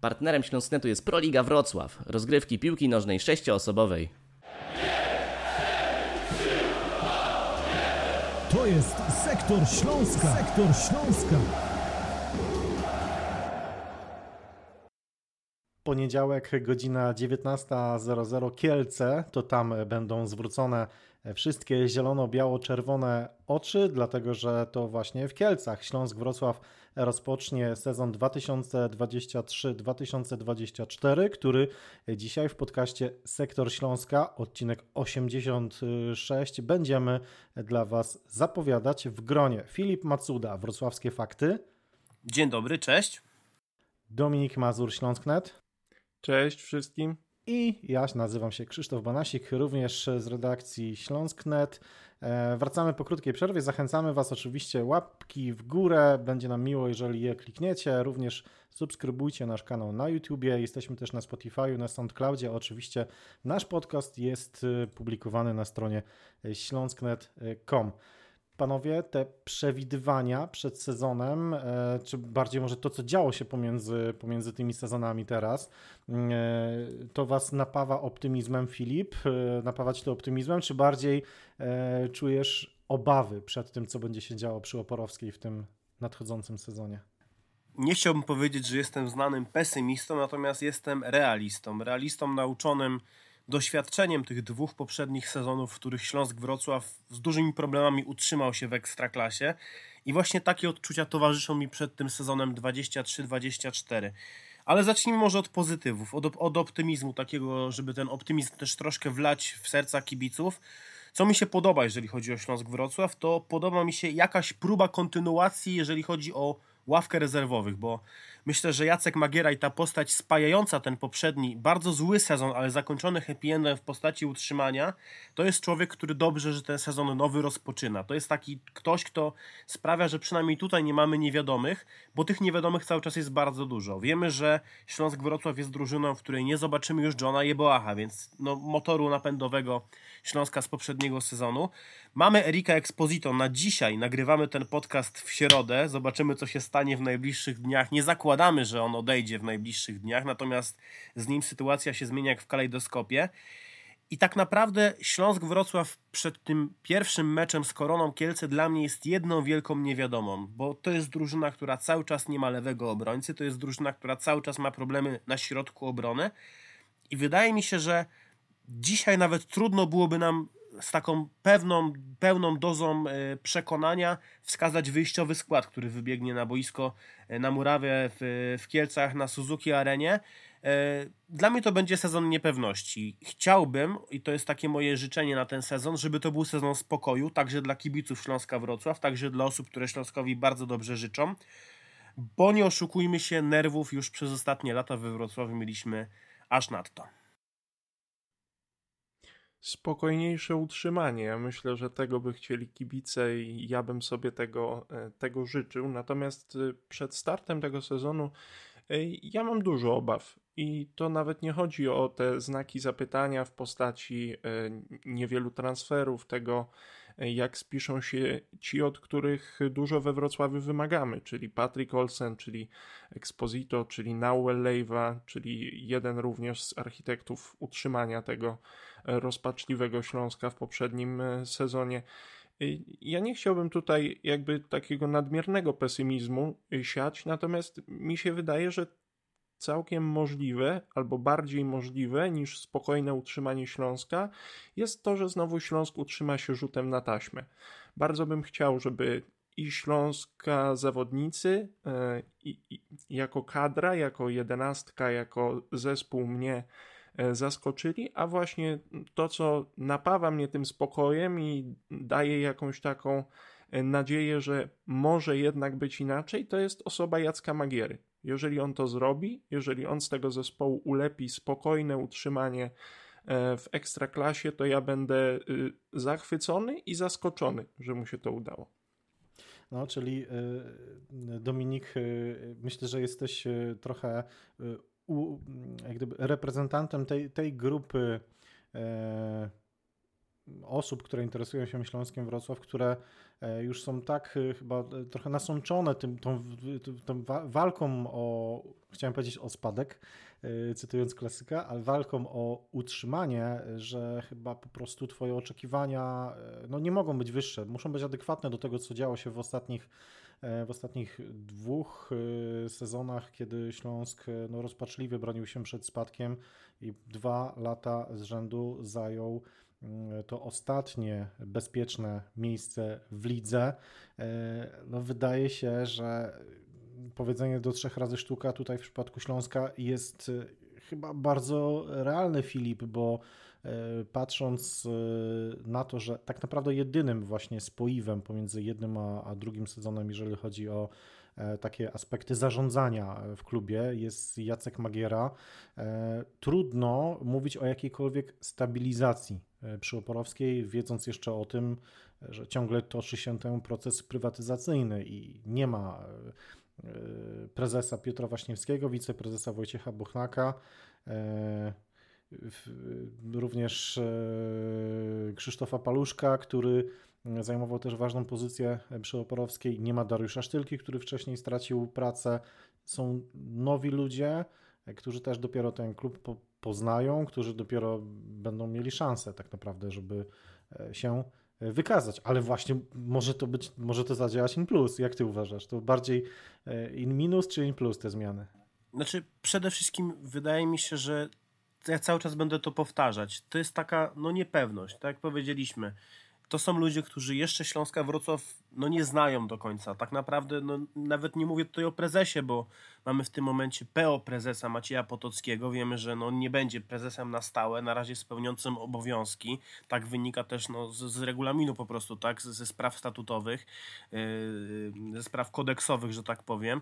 Partnerem Śląsknetu jest Proliga Wrocław, rozgrywki piłki nożnej sześcioosobowej. To jest Sektor Śląska. Sektor Śląska. Poniedziałek, godzina 19.00 Kielce, to tam będą zwrócone wszystkie zielono-biało-czerwone oczy, dlatego że to właśnie w Kielcach Śląsk Wrocław rozpocznie sezon 2023-2024, który dzisiaj w podcaście Sektor Śląska, odcinek 86, będziemy dla Was zapowiadać w gronie. Filip Macuda, Wrocławskie Fakty. Dzień dobry, cześć. Dominik Mazur, Śląsknet. Cześć wszystkim. I ja nazywam się Krzysztof Banasik, również z redakcji Śląsknet. E, wracamy po krótkiej przerwie. Zachęcamy Was oczywiście łapki w górę. Będzie nam miło, jeżeli je klikniecie. Również subskrybujcie nasz kanał na YouTubie. Jesteśmy też na Spotify, na SoundCloudzie. Oczywiście nasz podcast jest e, publikowany na stronie śląsknet.com panowie, te przewidywania przed sezonem, e, czy bardziej może to, co działo się pomiędzy, pomiędzy tymi sezonami teraz, e, to was napawa optymizmem, Filip? E, napawa to optymizmem, czy bardziej czujesz obawy przed tym, co będzie się działo przy Oporowskiej w tym nadchodzącym sezonie? Nie chciałbym powiedzieć, że jestem znanym pesymistą, natomiast jestem realistą. Realistą nauczonym doświadczeniem tych dwóch poprzednich sezonów, w których Śląsk Wrocław z dużymi problemami utrzymał się w ekstraklasie. I właśnie takie odczucia towarzyszą mi przed tym sezonem 23-24. Ale zacznijmy może od pozytywów, od, od optymizmu, takiego, żeby ten optymizm też troszkę wlać w serca kibiców. Co mi się podoba, jeżeli chodzi o Śląsk Wrocław, to podoba mi się jakaś próba kontynuacji, jeżeli chodzi o ławkę rezerwowych, bo myślę, że Jacek Magiera i ta postać spajająca ten poprzedni, bardzo zły sezon, ale zakończony happy endem w postaci utrzymania, to jest człowiek, który dobrze, że ten sezon nowy rozpoczyna. To jest taki ktoś, kto sprawia, że przynajmniej tutaj nie mamy niewiadomych, bo tych niewiadomych cały czas jest bardzo dużo. Wiemy, że Śląsk Wrocław jest drużyną, w której nie zobaczymy już Johna Jeboacha, więc no, motoru napędowego Śląska z poprzedniego sezonu. Mamy Erika Exposito na dzisiaj, nagrywamy ten podcast w środę, zobaczymy co się stanie w najbliższych dniach. Nie zakładamy, że on odejdzie w najbliższych dniach, natomiast z nim sytuacja się zmienia jak w kalejdoskopie. I tak naprawdę Śląsk Wrocław przed tym pierwszym meczem z Koroną Kielce dla mnie jest jedną wielką niewiadomą, bo to jest drużyna, która cały czas nie ma lewego obrońcy, to jest drużyna, która cały czas ma problemy na środku obrony i wydaje mi się, że dzisiaj nawet trudno byłoby nam z taką pewną, pełną dozą e, przekonania wskazać wyjściowy skład, który wybiegnie na boisko e, na Murawie w, w Kielcach na Suzuki Arenie. E, dla mnie to będzie sezon niepewności. Chciałbym, i to jest takie moje życzenie na ten sezon, żeby to był sezon spokoju, także dla kibiców Śląska Wrocław, także dla osób, które Śląskowi bardzo dobrze życzą, bo nie oszukujmy się, nerwów już przez ostatnie lata we Wrocławiu mieliśmy aż nadto spokojniejsze utrzymanie. Ja myślę, że tego by chcieli kibice i ja bym sobie tego, e, tego życzył. Natomiast e, przed startem tego sezonu e, ja mam dużo obaw. I to nawet nie chodzi o te znaki zapytania w postaci niewielu transferów, tego jak spiszą się ci, od których dużo we Wrocławiu wymagamy, czyli Patrick Olsen, czyli Exposito, czyli Nauel Leiva, czyli jeden również z architektów utrzymania tego rozpaczliwego Śląska w poprzednim e, sezonie. Ja nie chciałbym tutaj jakby takiego nadmiernego pesymizmu siać, natomiast mi się wydaje, że całkiem możliwe, albo bardziej możliwe niż spokojne utrzymanie Śląska, jest to, że znowu Śląsk utrzyma się rzutem na taśmę. Bardzo bym chciał, żeby i Śląska zawodnicy e, i, i, jako kadra, jako jedenastka, jako zespół mnie e, zaskoczyli, a właśnie to, co napawa mnie tym spokojem i daje jakąś taką e, nadzieję, że może jednak być inaczej, to jest osoba Jacka Magiery. Jeżeli on to zrobi, jeżeli on z tego zespołu ulepi spokojne utrzymanie e, w ekstraklasie, to ja będę y, zachwycony i zaskoczony, że mu się to udało. No, czyli y, Dominik, y, myślę, że jesteś trochę jak gdyby reprezentantem tej, tej grupy osób, które interesują się Śląskiem Wrocław, które już są tak chyba trochę nasączone tym, tą, tą walką o, chciałem powiedzieć o spadek, cytując klasyka, ale walką o utrzymanie, że chyba po prostu twoje oczekiwania no, nie mogą być wyższe, muszą być adekwatne do tego, co działo się w ostatnich E, w ostatnich dwóch e, sezonach, kiedy Śląsk e, no, rozpaczliwie bronił się przed spadkiem i dwa lata z rzędu zajął mm, to ostatnie bezpieczne miejsce w lidze. No, wydaje się, że powiedzenie do trzech razy sztuka tutaj w przypadku Śląska jest chyba bardzo realny, Filip, bo E, patrząc e, na to, że tak naprawdę jedynym właśnie spoiwem pomiędzy jednym a, a drugim sezonem, jeżeli chodzi o e, takie aspekty zarządzania w klubie jest Jacek Magiera. Trudno mówić o jakiejkolwiek stabilizacji przy Oporowskiej, wiedząc jeszcze o tym, że ciągle toczy się ten proces prywatyzacyjny i nie ma prezesa Piotra Waśniewskiego, wiceprezesa Wojciecha Bochnaka również e, Krzysztofa Paluszka, który zajmował też ważną pozycję przy Oporowskiej. Nie ma Dariusza Sztylki, który wcześniej stracił pracę. Są nowi ludzie, którzy też dopiero ten klub poznają, którzy dopiero będą mieli szansę tak naprawdę, żeby e, się wykazać, ale właśnie może to być, może to zadziałać in plus. Jak ty uważasz? To bardziej e, in minus czy in plus te zmiany? Znaczy, przede wszystkim wydaje mi się, że ja cały czas będę to powtarzać. To jest taka no niepewność, tak jak powiedzieliśmy. To są ludzie, którzy jeszcze Śląska Wrocław no, nie znają do końca. Tak naprawdę no, nawet nie mówię tutaj o prezesie, bo mamy w tym momencie PO prezesa Macieja Potockiego. Wiemy, że no, nie będzie prezesem na stałe, na razie spełniącym obowiązki. Tak wynika też no, z, z regulaminu po prostu, tak, ze, ze spraw statutowych, yy, ze spraw kodeksowych, że tak powiem.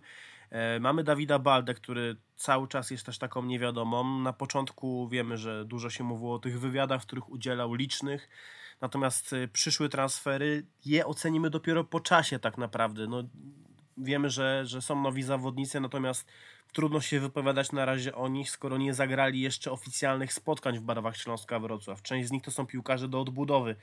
E, mamy Dawida Baldę, który cały czas jest też taką niewiadomą. Na początku wiemy, że dużo się mówiło o tych wywiadach, w których udzielał licznych. Natomiast e, przyszłe transfery je ocenimy dopiero po czasie tak naprawdę. No, wiemy, że, że są nowi zawodnicy, natomiast trudno się wypowiadać na razie o nich, skoro nie zagrali jeszcze oficjalnych spotkań w barwach Śląska Wrocław. Część z nich to są piłkarze do odbudowy.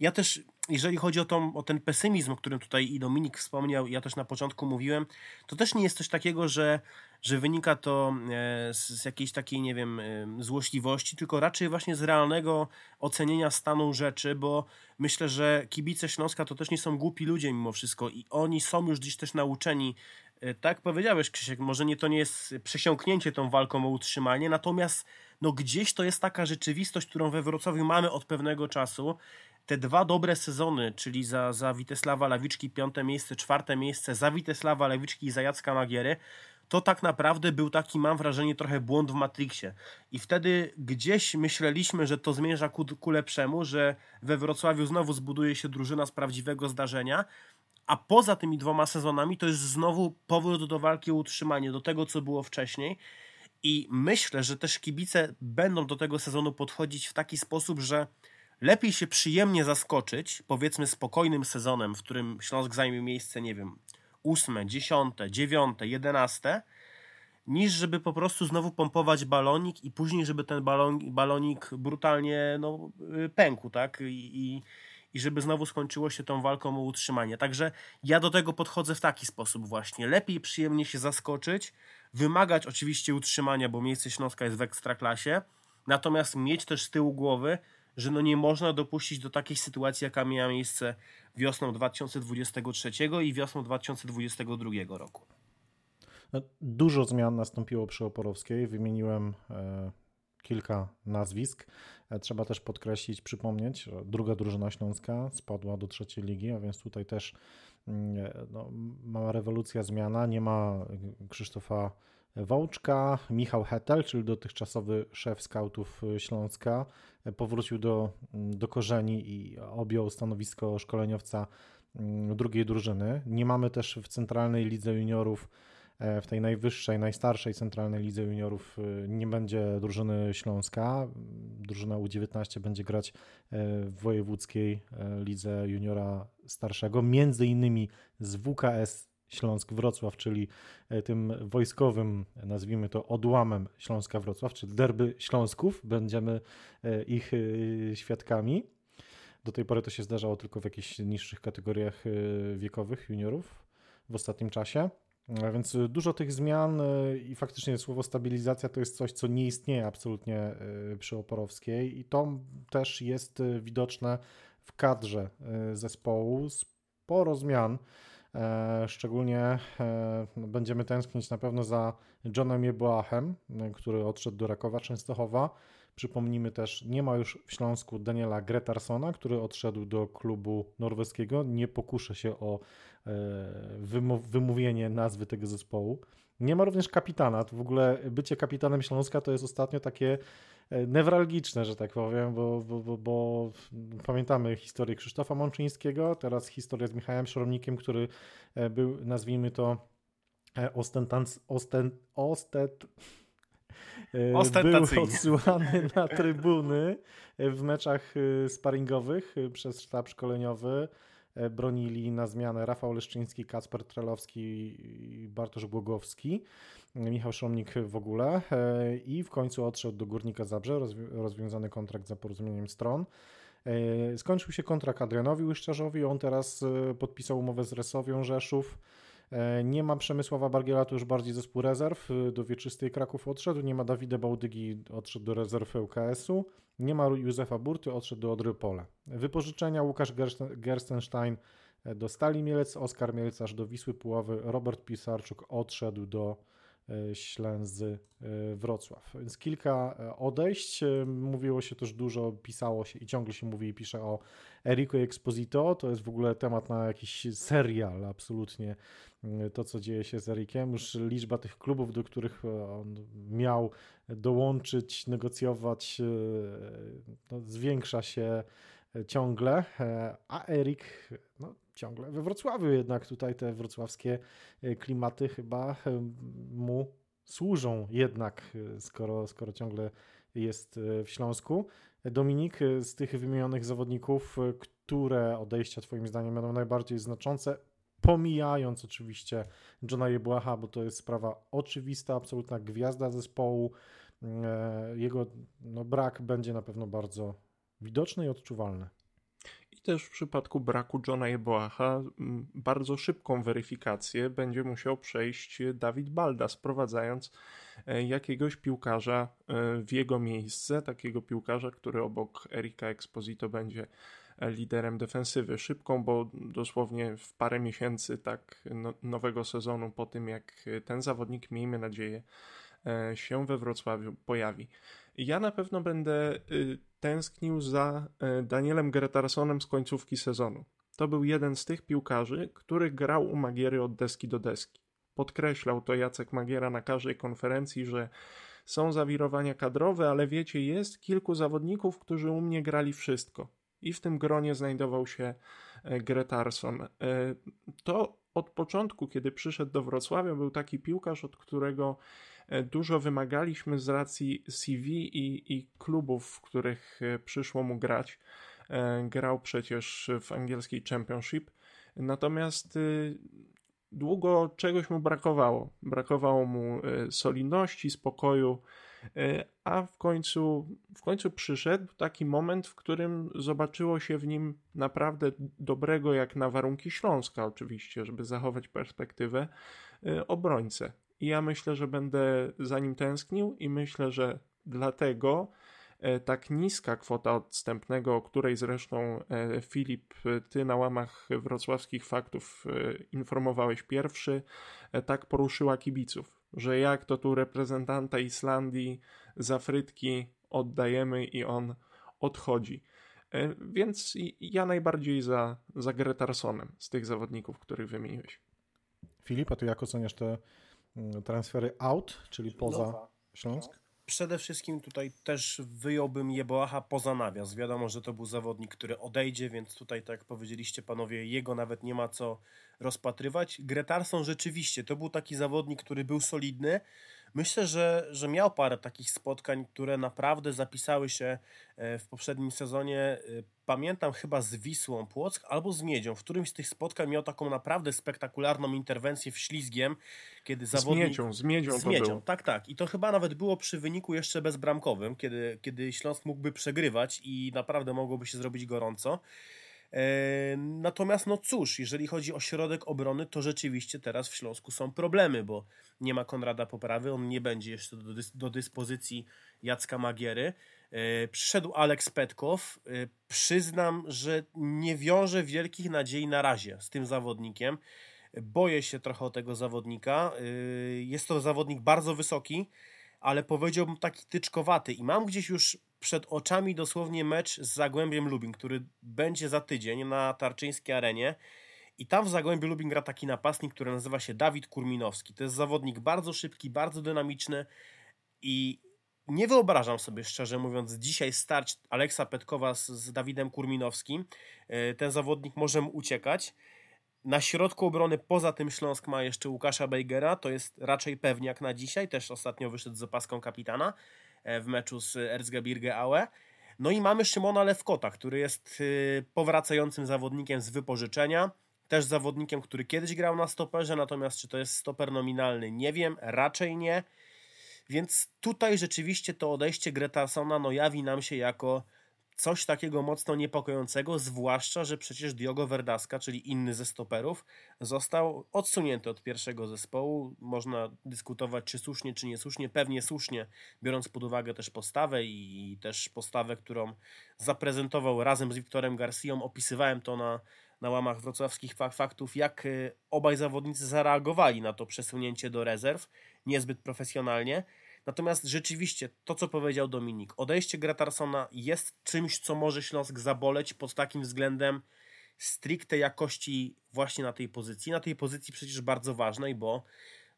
Ja też, jeżeli chodzi o, tą, o ten pesymizm, o którym tutaj i Dominik wspomniał, ja też na początku mówiłem, to też nie jest coś takiego, że, że wynika to e, z, jakiejś takiej, nie wiem, e, złośliwości, tylko raczej właśnie z realnego ocenienia stanu rzeczy, bo myślę, że kibice Śląska to też nie są głupi ludzie mimo wszystko i oni są już dziś też nauczeni e, tak powiedziałeś Krzysiek, może nie to nie jest przesiąknięcie tą walką o utrzymanie, natomiast no gdzieś to jest taka rzeczywistość, którą we Wrocławiu mamy od pewnego czasu te dwa dobre sezony, czyli za, za Witesława Lawiczki piąte miejsce, czwarte miejsce, za Witesława Lawiczki i za Jacka Magiery, to tak naprawdę był taki, mam wrażenie, trochę błąd w Matrixie. I wtedy gdzieś myśleliśmy, że to zmierza ku, ku lepszemu, że we Wrocławiu znowu zbuduje się drużyna z prawdziwego zdarzenia, a poza tymi dwoma sezonami to jest znowu powrót do walki o utrzymanie, do tego, co było wcześniej. I myślę, że też kibice będą do tego sezonu podchodzić w taki sposób, że lepiej się przyjemnie zaskoczyć, powiedzmy spokojnym sezonem, w którym Śląsk zajmie miejsce, nie wiem, ósme, dziesiąte, dziewiąte, jedenaste, niż żeby po prostu znowu pompować balonik i później, żeby ten balon, balonik brutalnie no, y, pękł, tak? I, i żeby znowu skończyło się tą walką o utrzymanie. Także ja do tego podchodzę w taki sposób właśnie. Lepiej przyjemnie się zaskoczyć, wymagać oczywiście utrzymania, bo miejsce Śląska jest w ekstraklasie, natomiast mieć też z tyłu głowy, że no nie można dopuścić do takiej sytuacji, jaka miała miejsce wiosną 2023 i wiosną 2022 roku. No, dużo zmian nastąpiło przy Oporowskiej. Wymieniłem e, kilka nazwisk. E, trzeba też podkreślić, przypomnieć, że druga drużyna śląska spadła do trzeciej ligi, a więc tutaj też mm, e, no, mała rewolucja, zmiana. Nie ma Krzysztofa Wołczka, Michał Hetel, czyli dotychczasowy szef skautów Śląska, powrócił do, do korzeni i objął stanowisko szkoleniowca mm, drugiej drużyny. Nie mamy też w centralnej lidze juniorów, e, w tej najwyższej, najstarszej centralnej lidze juniorów e, nie będzie drużyny Śląska. Drużyna U19 będzie grać e, w wojewódzkiej lidze juniora starszego, między innymi z WKS Śląsk Wrocław, czyli e, tym wojskowym, nazwijmy to odłamem Śląska Wrocław, czyli derby Śląsków, będziemy e, ich e, świadkami. Do tej pory to się zdarzało tylko w jakichś niższych kategoriach wiekowych juniorów w ostatnim czasie. Więc dużo tych zmian i faktycznie słowo stabilizacja to jest coś, co nie istnieje absolutnie przy Oporowskiej i to też jest widoczne w kadrze zespołu. Sporo zmian szczególnie e, no, będziemy tęsknić na pewno za Johnem Jeboachem, e, który odszedł do Rakowa Częstochowa. Przypomnijmy też, nie ma już w Śląsku Daniela Gretarsona, który odszedł do klubu norweskiego. Nie pokuszę się o wymówienie nazwy tego zespołu. Nie ma również kapitana. W ogóle bycie kapitanem Śląska to jest ostatnio takie E, newralgiczne, że tak powiem, bo, bo, bo, bo, pamiętamy historię Krzysztofa Mączyńskiego, teraz historię z Michałem Szoromnikiem, który e, był, nazwijmy to, e, ostentans, ostent, ostet, był odsyłany na trybuny w meczach sparingowych przez sztab szkoleniowy. Bronili na zmianę Rafał Leszczyński, Kacper Trelowski Bartosz Głogowski. Michał Szomnik w ogóle e, i w końcu odszedł do Górnika Zabrze, rozwiązany kontrakt za porozumieniem stron. E, skończył się kontrakt Adrianowi Łyszczarzowi, on teraz e, podpisał umowę z Resowią Rzeszów. Nie ma Przemysława Bargiela, to już bardziej zespół rezerw, do Wieczystej Kraków odszedł, nie ma Dawida Bałdygi, odszedł do rezerw ŁKS-u, nie ma Józefa Burty, odszedł do Odry Pole. Wypożyczenia Łukasz Gerstenstein do Stali Mielec, Oskar Mielcarz do Wisły Puławy, Robert Pisarczuk odszedł do E, Ślęzy e, Wrocław. Więc kilka e, odejść. Mówiło się też dużo, pisało się i ciągle się mówi i pisze o Erico Exposito. To jest w ogóle temat na jakiś serial, absolutnie. To, co dzieje się z Erikiem. Już liczba tych klubów, do których on miał dołączyć, negocjować, no, zwiększa się ciągle, a Erik no, ciągle we Wrocławiu jednak tutaj te wrocławskie e, klimaty chyba e, mu służą jednak, e, skoro, skoro ciągle jest w Śląsku. Dominik, z tych wymienionych zawodników, które odejścia Twoim zdaniem będą najbardziej znaczące, pomijając oczywiście Johna Jebłacha, bo to jest sprawa oczywista, absolutna gwiazda zespołu. Jego no, brak będzie na pewno bardzo widoczny i odczuwalny też w przypadku braku Johna Jeboacha bardzo szybką weryfikację będzie musiał przejść Dawid Balda, sprowadzając e, jakiegoś piłkarza e, w jego miejsce, takiego piłkarza, który obok Erika Exposito będzie e, liderem defensywy. Szybką, bo dosłownie w parę miesięcy tak no, nowego sezonu po tym, jak ten zawodnik, miejmy nadzieję, się we Wrocławiu pojawi. Ja na pewno będę y, tęsknił za y, Danielem Gretarsonem z końcówki sezonu. To był jeden z tych piłkarzy, który grał u Magiery od deski do deski. Podkreślał to Jacek Magiera na każdej konferencji, że są zawirowania kadrowe, ale wiecie, jest kilku zawodników, którzy u mnie grali wszystko. I w tym gronie znajdował się e, Gretarson. E, to od początku, kiedy przyszedł do Wrocławia, był taki piłkarz, od którego E, dużo wymagaliśmy z racji CV i, i klubów, w których e, przyszło mu grać. E, grał przecież w angielskiej Championship. Natomiast długo czegoś mu brakowało. Brakowało mu solidności, spokoju, a w końcu, w końcu przyszedł taki moment, w którym zobaczyło się w nim naprawdę dobrego, jak na warunki Śląska, oczywiście, żeby zachować perspektywę, obrońcę. I ja myślę, że będę za nim tęsknił i myślę, że dlatego e, tak niska kwota odstępnego, o której zresztą e, Filip, ty na łamach wrocławskich faktów e, informowałeś pierwszy, tak poruszyła kibiców, że jak to tu reprezentanta Islandii za frytki oddajemy i on odchodzi. Więc ja najbardziej za, za Gretarsonem z tych zawodników, których wymieniłeś. Filip, a ty jak oceniasz te transfery out, czyli poza Śląsk? Przede wszystkim tutaj też wyjąłbym Jeboacha poza nawias. Wiadomo, że to był zawodnik, który odejdzie, więc tutaj, tak jak powiedzieliście panowie, jego nawet nie ma co rozpatrywać. Gretarson rzeczywiście, to był taki zawodnik, który był solidny. Myślę, że, że miał parę takich spotkań, które naprawdę zapisały się e, w poprzednim sezonie. Pamiętam chyba z Wisłą Płock albo z Miedzią. W którymś z tych spotkań miał taką naprawdę spektakularną interwencję w ślizgiem, kiedy zawodnik... Z Miedzią, z Miedzią z miedzią. było. Tak, tak. I to chyba nawet było przy wyniku jeszcze bezbramkowym, kiedy, kiedy Śląsk mógłby przegrywać i naprawdę mogłoby się zrobić gorąco. E, natomiast no cóż, jeżeli chodzi o środek obrony, to rzeczywiście teraz w Śląsku są problemy, bo nie ma Konrada Poprawy, on nie będzie jeszcze do, dys do dyspozycji Jacka Magiery. E, przyszedł Aleks Petkow. E, przyznam, że nie wiążę wielkich nadziei na razie z tym zawodnikiem. Boję się trochę o tego zawodnika. E, jest to zawodnik bardzo wysoki, ale powiedziałbym taki tyczkowaty i mam gdzieś już przed oczami dosłownie mecz z Zagłębiem Lubin, który będzie za tydzień na Tarczyńskiej Arenie. I tam w Zagłębiu Lubin gra taki napastnik, który nazywa się Dawid Kurminowski. To jest zawodnik bardzo szybki, bardzo dynamiczny i nie wyobrażam sobie, szczerze mówiąc, dzisiaj starć Aleksa Petkowa z, z Dawidem Kurminowskim. E, ten zawodnik może mu uciekać. Na środku obrony poza tym Śląsk ma jeszcze Łukasza Bejgera, to jest raczej pewniak na dzisiaj, też ostatnio wyszedł z opaską kapitana e, w meczu z Erzgebirge Aue. No i mamy Szymona Lewkota, który jest e, powracającym zawodnikiem z wypożyczenia, też zawodnikiem, który kiedyś grał na stoperze, natomiast czy to jest stoper nominalny, nie wiem, raczej nie. Więc tutaj rzeczywiście to odejście Gretarsona no jawi nam się jako coś takiego mocno niepokojącego, zwłaszcza, że przecież Diogo Verdaska, czyli inny ze stoperów, został odsunięty od pierwszego zespołu. Można dyskutować, czy słusznie, czy niesłusznie. Pewnie słusznie, biorąc pod uwagę też postawę i też postawę, którą zaprezentował razem z Wiktorem Garcją. Opisywałem to na, na łamach wrocławskich faktów, jak y, obaj zawodnicy zareagowali na to przesunięcie do rezerw, niezbyt profesjonalnie. Natomiast rzeczywiście, to co powiedział Dominik, odejście Gretarsona jest czymś, co może Śląsk zaboleć pod takim względem stricte jakości właśnie na tej pozycji. Na tej pozycji przecież bardzo ważnej, bo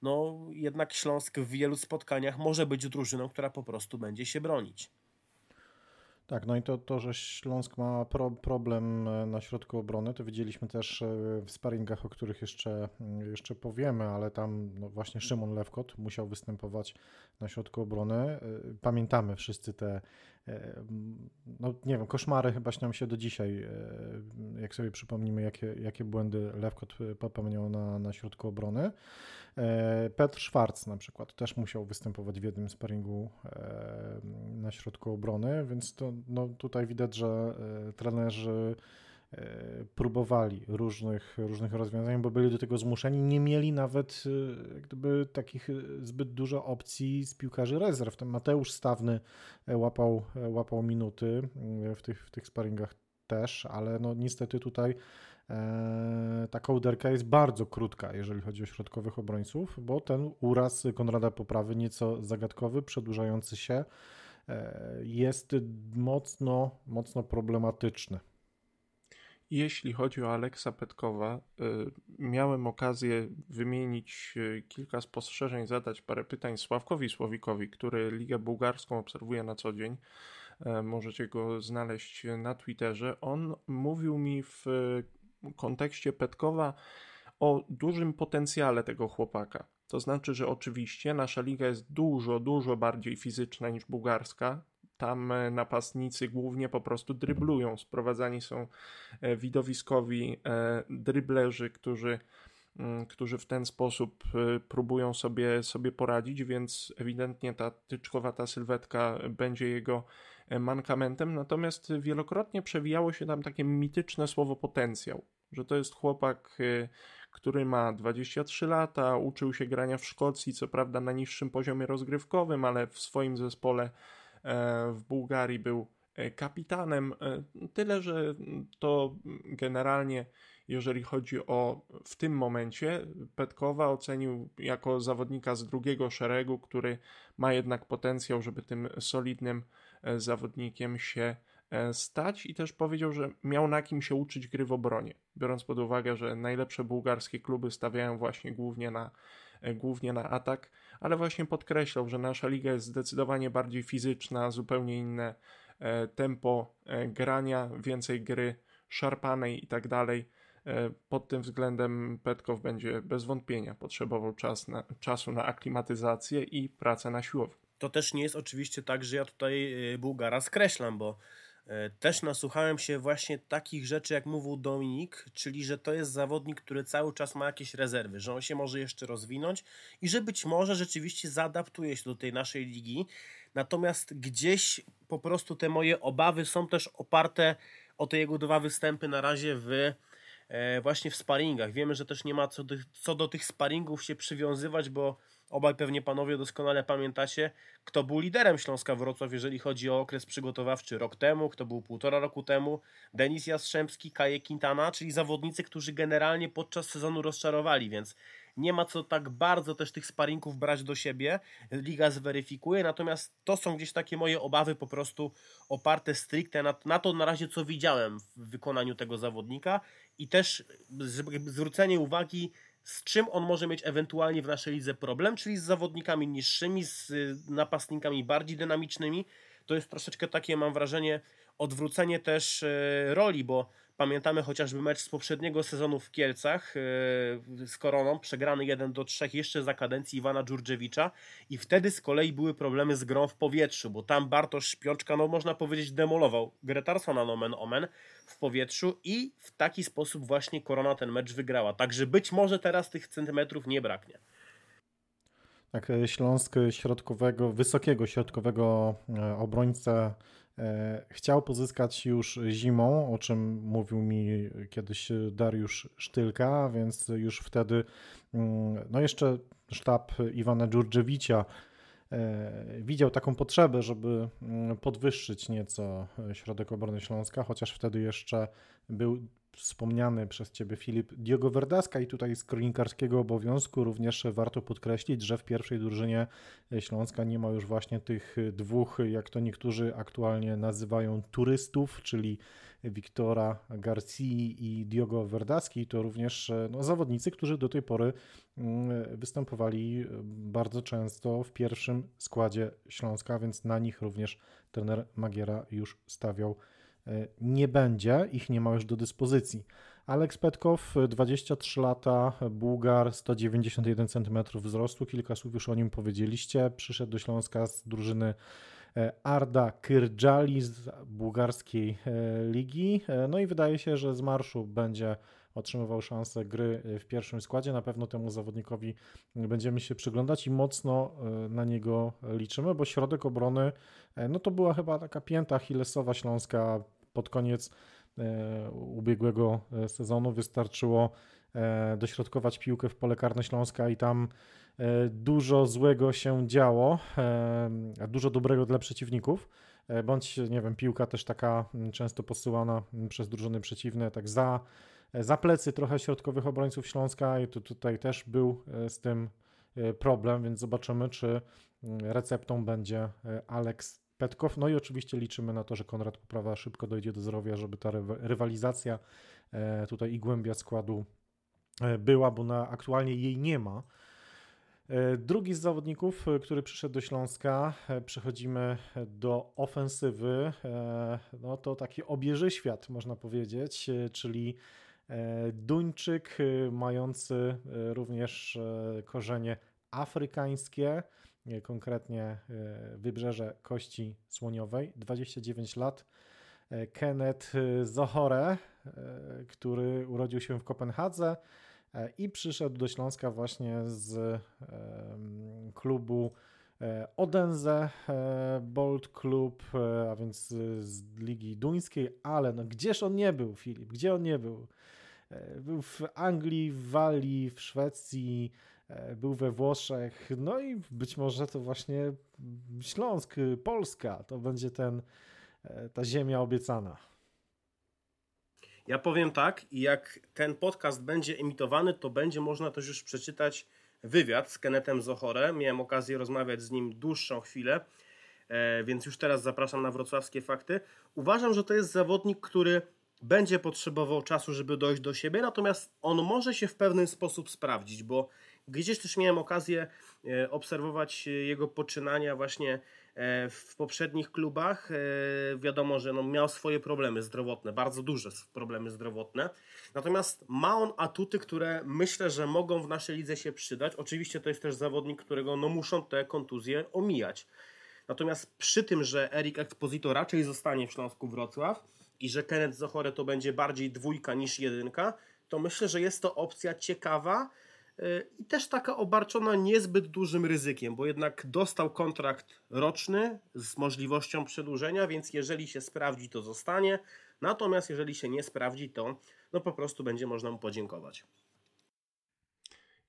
no jednak Śląsk w wielu spotkaniach może być drużyną, która po prostu będzie się bronić. Tak, no i to, to że Śląsk ma pro, problem e, na środku obrony, to widzieliśmy też e, w sparingach, o których jeszcze, mm, jeszcze powiemy, ale tam no właśnie Szymon Lewkot musiał występować na środku obrony. E, pamiętamy wszyscy te, no nie wiem, koszmary chyba nam się do dzisiaj, jak sobie przypomnimy, jakie, jakie błędy Lewkot popełniał na, na środku obrony. Petr Schwarz na przykład też musiał występować w jednym sparingu na środku obrony, więc to no tutaj widać, że e, trenerzy e, próbowali różnych, różnych rozwiązań, bo byli do tego zmuszeni. Nie mieli nawet e, gdyby takich zbyt dużo opcji z piłkarzy rezerw. Ten Mateusz Stawny łapał, łapał minuty w tych, w tych sparingach też, ale no niestety tutaj ta kołderka jest bardzo krótka, jeżeli chodzi o środkowych obrońców, bo ten uraz Konrada Poprawy nieco zagadkowy, przedłużający się, E, jest mocno, mocno problematyczny. Jeśli chodzi o Aleksa Petkowa, e, miałem okazję wymienić e, kilka spostrzeżeń, zadać parę pytań Sławkowi Słowikowi, który Ligę Bułgarską obserwuje na co dzień. Możecie go znaleźć na Twitterze. On mówił mi w kontekście Petkowa o dużym potencjale tego chłopaka. To znaczy, że oczywiście nasza liga jest dużo, dużo bardziej fizyczna niż bułgarska. Tam e, napastnicy głównie po prostu dryblują. Sprowadzani są e, widowiskowi e, dryblerzy, którzy, mm, którzy w ten sposób próbują sobie, sobie poradzić, więc ewidentnie ta tyczkowata sylwetka będzie jego mankamentem. Natomiast wielokrotnie przewijało się tam takie mityczne słowo potencjał, że to jest chłopak który ma 23 lata, uczył się grania w Szkocji, co prawda na niższym poziomie rozgrywkowym, ale w swoim zespole w Bułgarii był e, kapitanem. E, tyle, że to generalnie, jeżeli chodzi o w tym momencie, Petkowa ocenił jako zawodnika z drugiego szeregu, który ma jednak potencjał, żeby tym solidnym zawodnikiem się E, stać i też powiedział, że miał na kim się uczyć gry w obronie, biorąc pod uwagę, że najlepsze bułgarskie kluby stawiają właśnie głównie na, e, głównie na atak, ale właśnie podkreślał, że nasza liga jest zdecydowanie bardziej fizyczna, zupełnie inne e, tempo grania, więcej gry szarpanej i tak dalej. Pod tym względem Petkow będzie bez wątpienia potrzebował czas na, czasu na aklimatyzację i pracę na siłowni. To też nie jest oczywiście tak, że ja tutaj Bułgara skreślam, bo E, też nasłuchałem się właśnie takich rzeczy, jak mówił Dominik, czyli że to jest zawodnik, który cały czas ma jakieś rezerwy, że on się może jeszcze rozwinąć i że być może rzeczywiście zaadaptuje się do tej naszej ligi. Natomiast gdzieś po prostu te moje obawy są też oparte o te jego dwa występy na razie w e, właśnie w sparingach. Wiemy, że też nie ma co do, co do tych sparingów się przywiązywać, bo Obaj pewnie panowie doskonale pamiętacie, kto był liderem Śląska Wrocław, jeżeli chodzi o okres przygotowawczy rok temu, kto był półtora roku temu. Denis Jastrzębski, Kaje Quintana, czyli zawodnicy, którzy generalnie podczas sezonu rozczarowali, więc nie ma co tak bardzo też tych sparinków brać do siebie. Liga zweryfikuje, natomiast to są gdzieś takie moje obawy po prostu oparte stricte na, na to na razie, co widziałem w wykonaniu tego zawodnika i też zwrócenie uwagi z czym on może mieć ewentualnie w naszej lidze problem, czyli z zawodnikami niższymi, z y, napastnikami bardziej dynamicznymi. To jest troszeczkę takie, mam wrażenie, odwrócenie też y, roli, bo Pamiętamy chociażby mecz z poprzedniego sezonu w Kielcach yy, z Koroną, przegrany 1 do 3 jeszcze za kadencji Iwana Dżurdziewicza i wtedy z kolei były problemy z grą w powietrzu, bo tam Bartosz Śpiączka, no można powiedzieć, demolował Gretarsona nomen omen w powietrzu i w taki sposób właśnie Korona ten mecz wygrała. Także być może teraz tych centymetrów nie braknie. Tak, Śląsk środkowego, wysokiego środkowego e, obrońcę E, chciał pozyskać już zimą, o czym mówił mi kiedyś Dariusz Sztylka, więc już wtedy, mm, no jeszcze sztab Iwana Dżurdzewicza e, widział taką potrzebę, żeby mm, podwyższyć nieco środek obrony Śląska, chociaż wtedy jeszcze był wspomniany przez Ciebie Filip Diogo Verdaska i tutaj z kronikarskiego obowiązku również warto podkreślić, że w pierwszej drużynie Śląska nie ma już właśnie tych dwóch, jak to niektórzy aktualnie nazywają, turystów, czyli Wiktora Garcji i Diogo Verdaski. To również no, zawodnicy, którzy do tej pory mm, występowali bardzo często w pierwszym składzie Śląska, więc na nich również trener Magiera już stawiał nie będzie, ich nie ma już do dyspozycji. Aleks Petkow, 23 lata, Bułgar, 191 cm wzrostu, kilka słów już o nim powiedzieliście. Przyszedł do Śląska z drużyny e, Arda Kyrджali z bułgarskiej e, ligi. No i wydaje się, że z marszu będzie otrzymywał szansę gry w pierwszym składzie. Na pewno temu zawodnikowi będziemy się przyglądać i mocno na niego liczymy, bo środek obrony no to była chyba taka pięta Achillesowa Śląska pod koniec e, ubiegłego e, sezonu wystarczyło e, dośrodkować piłkę w pole karne Śląska i tam dużo złego się działo, a dużo dobrego dla przeciwników. Bądź, nie wiem, piłka też taka często posyłana przez drużyny przeciwne, tak za, za plecy trochę środkowych obrońców Śląska i tu, tutaj też był z tym problem, więc zobaczymy, czy receptą będzie Alex Petkow. No i oczywiście liczymy na to, że Konrad Poprawa szybko dojdzie do zdrowia, żeby ta rywalizacja e, tutaj i głębia składu e, była, bo na, aktualnie jej nie ma. E, drugi z zawodników, który przyszedł do Śląska, przechodzimy do ofensywy. No to taki obieży świat, można powiedzieć, czyli Duńczyk, mający również korzenie afrykańskie konkretnie e, wybrzeże Kości Słoniowej, 29 lat. E, Kenneth e, Zohore, który urodził się w Kopenhadze i przyszedł do Śląska właśnie z klubu Odense Bolt Club, a więc z Ligi Duńskiej, ale no gdzież on nie był, Filip? Gdzie on nie był? Był w Anglii, w Walii, w Szwecji, E, był we Włoszech, no i być może to właśnie Śląsk, Polska, to będzie ten, e, ta ziemia obiecana. Ja powiem tak, jak ten podcast będzie emitowany, to będzie można też już przeczytać wywiad z Kenetem Zochore. Miałem okazję rozmawiać z nim dłuższą chwilę, e, więc już teraz zapraszam na wrocławskie fakty. Uważam, że to jest zawodnik, który będzie potrzebował czasu, żeby dojść do siebie, natomiast on może się w pewien sposób sprawdzić, bo Gdzieś też miałem okazję e, obserwować jego poczynania właśnie e, w poprzednich klubach. E, wiadomo, że no miał swoje problemy zdrowotne, bardzo duże problemy zdrowotne. Natomiast ma on atuty, które myślę, że mogą w naszej lidze się przydać. Oczywiście to jest też zawodnik, którego no muszą te kontuzje omijać. Natomiast przy tym, że Erik Exposito raczej zostanie w Śląsku Wrocław i że Kenneth Zochore to będzie bardziej dwójka niż jedynka, to myślę, że jest to opcja ciekawa i też taka obarczona niezbyt dużym ryzykiem, bo jednak dostał kontrakt roczny z możliwością przedłużenia, więc jeżeli się sprawdzi, to zostanie. Natomiast jeżeli się nie sprawdzi, to no po prostu będzie można mu podziękować.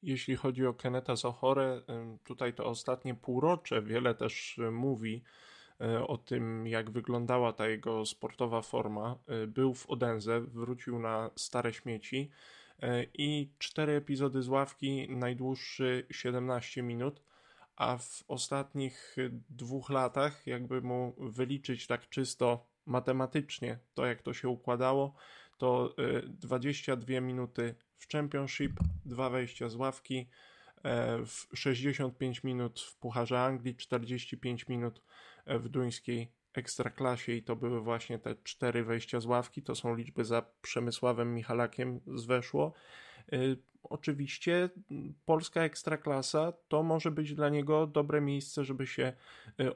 Jeśli chodzi o Keneta Zohore, tutaj to ostatnie półrocze wiele też y, mówi y, o tym, jak wyglądała ta jego sportowa forma. Y, był w Odenze, wrócił na stare śmieci i cztery epizody z ławki, najdłuższy 17 minut, a w ostatnich dwóch latach, jakby mu wyliczyć tak czysto matematycznie to, jak to się układało, to 22 minuty w Championship, dwa wejścia z ławki, e, w 65 minut w Pucharze Anglii, 45 minut e, w duńskiej ekstraklasie i to były właśnie te cztery wejścia z ławki, to są liczby za Przemysławem Michalakiem z Weszło. E, oczywiście polska ekstraklasa to może być dla niego dobre miejsce, żeby się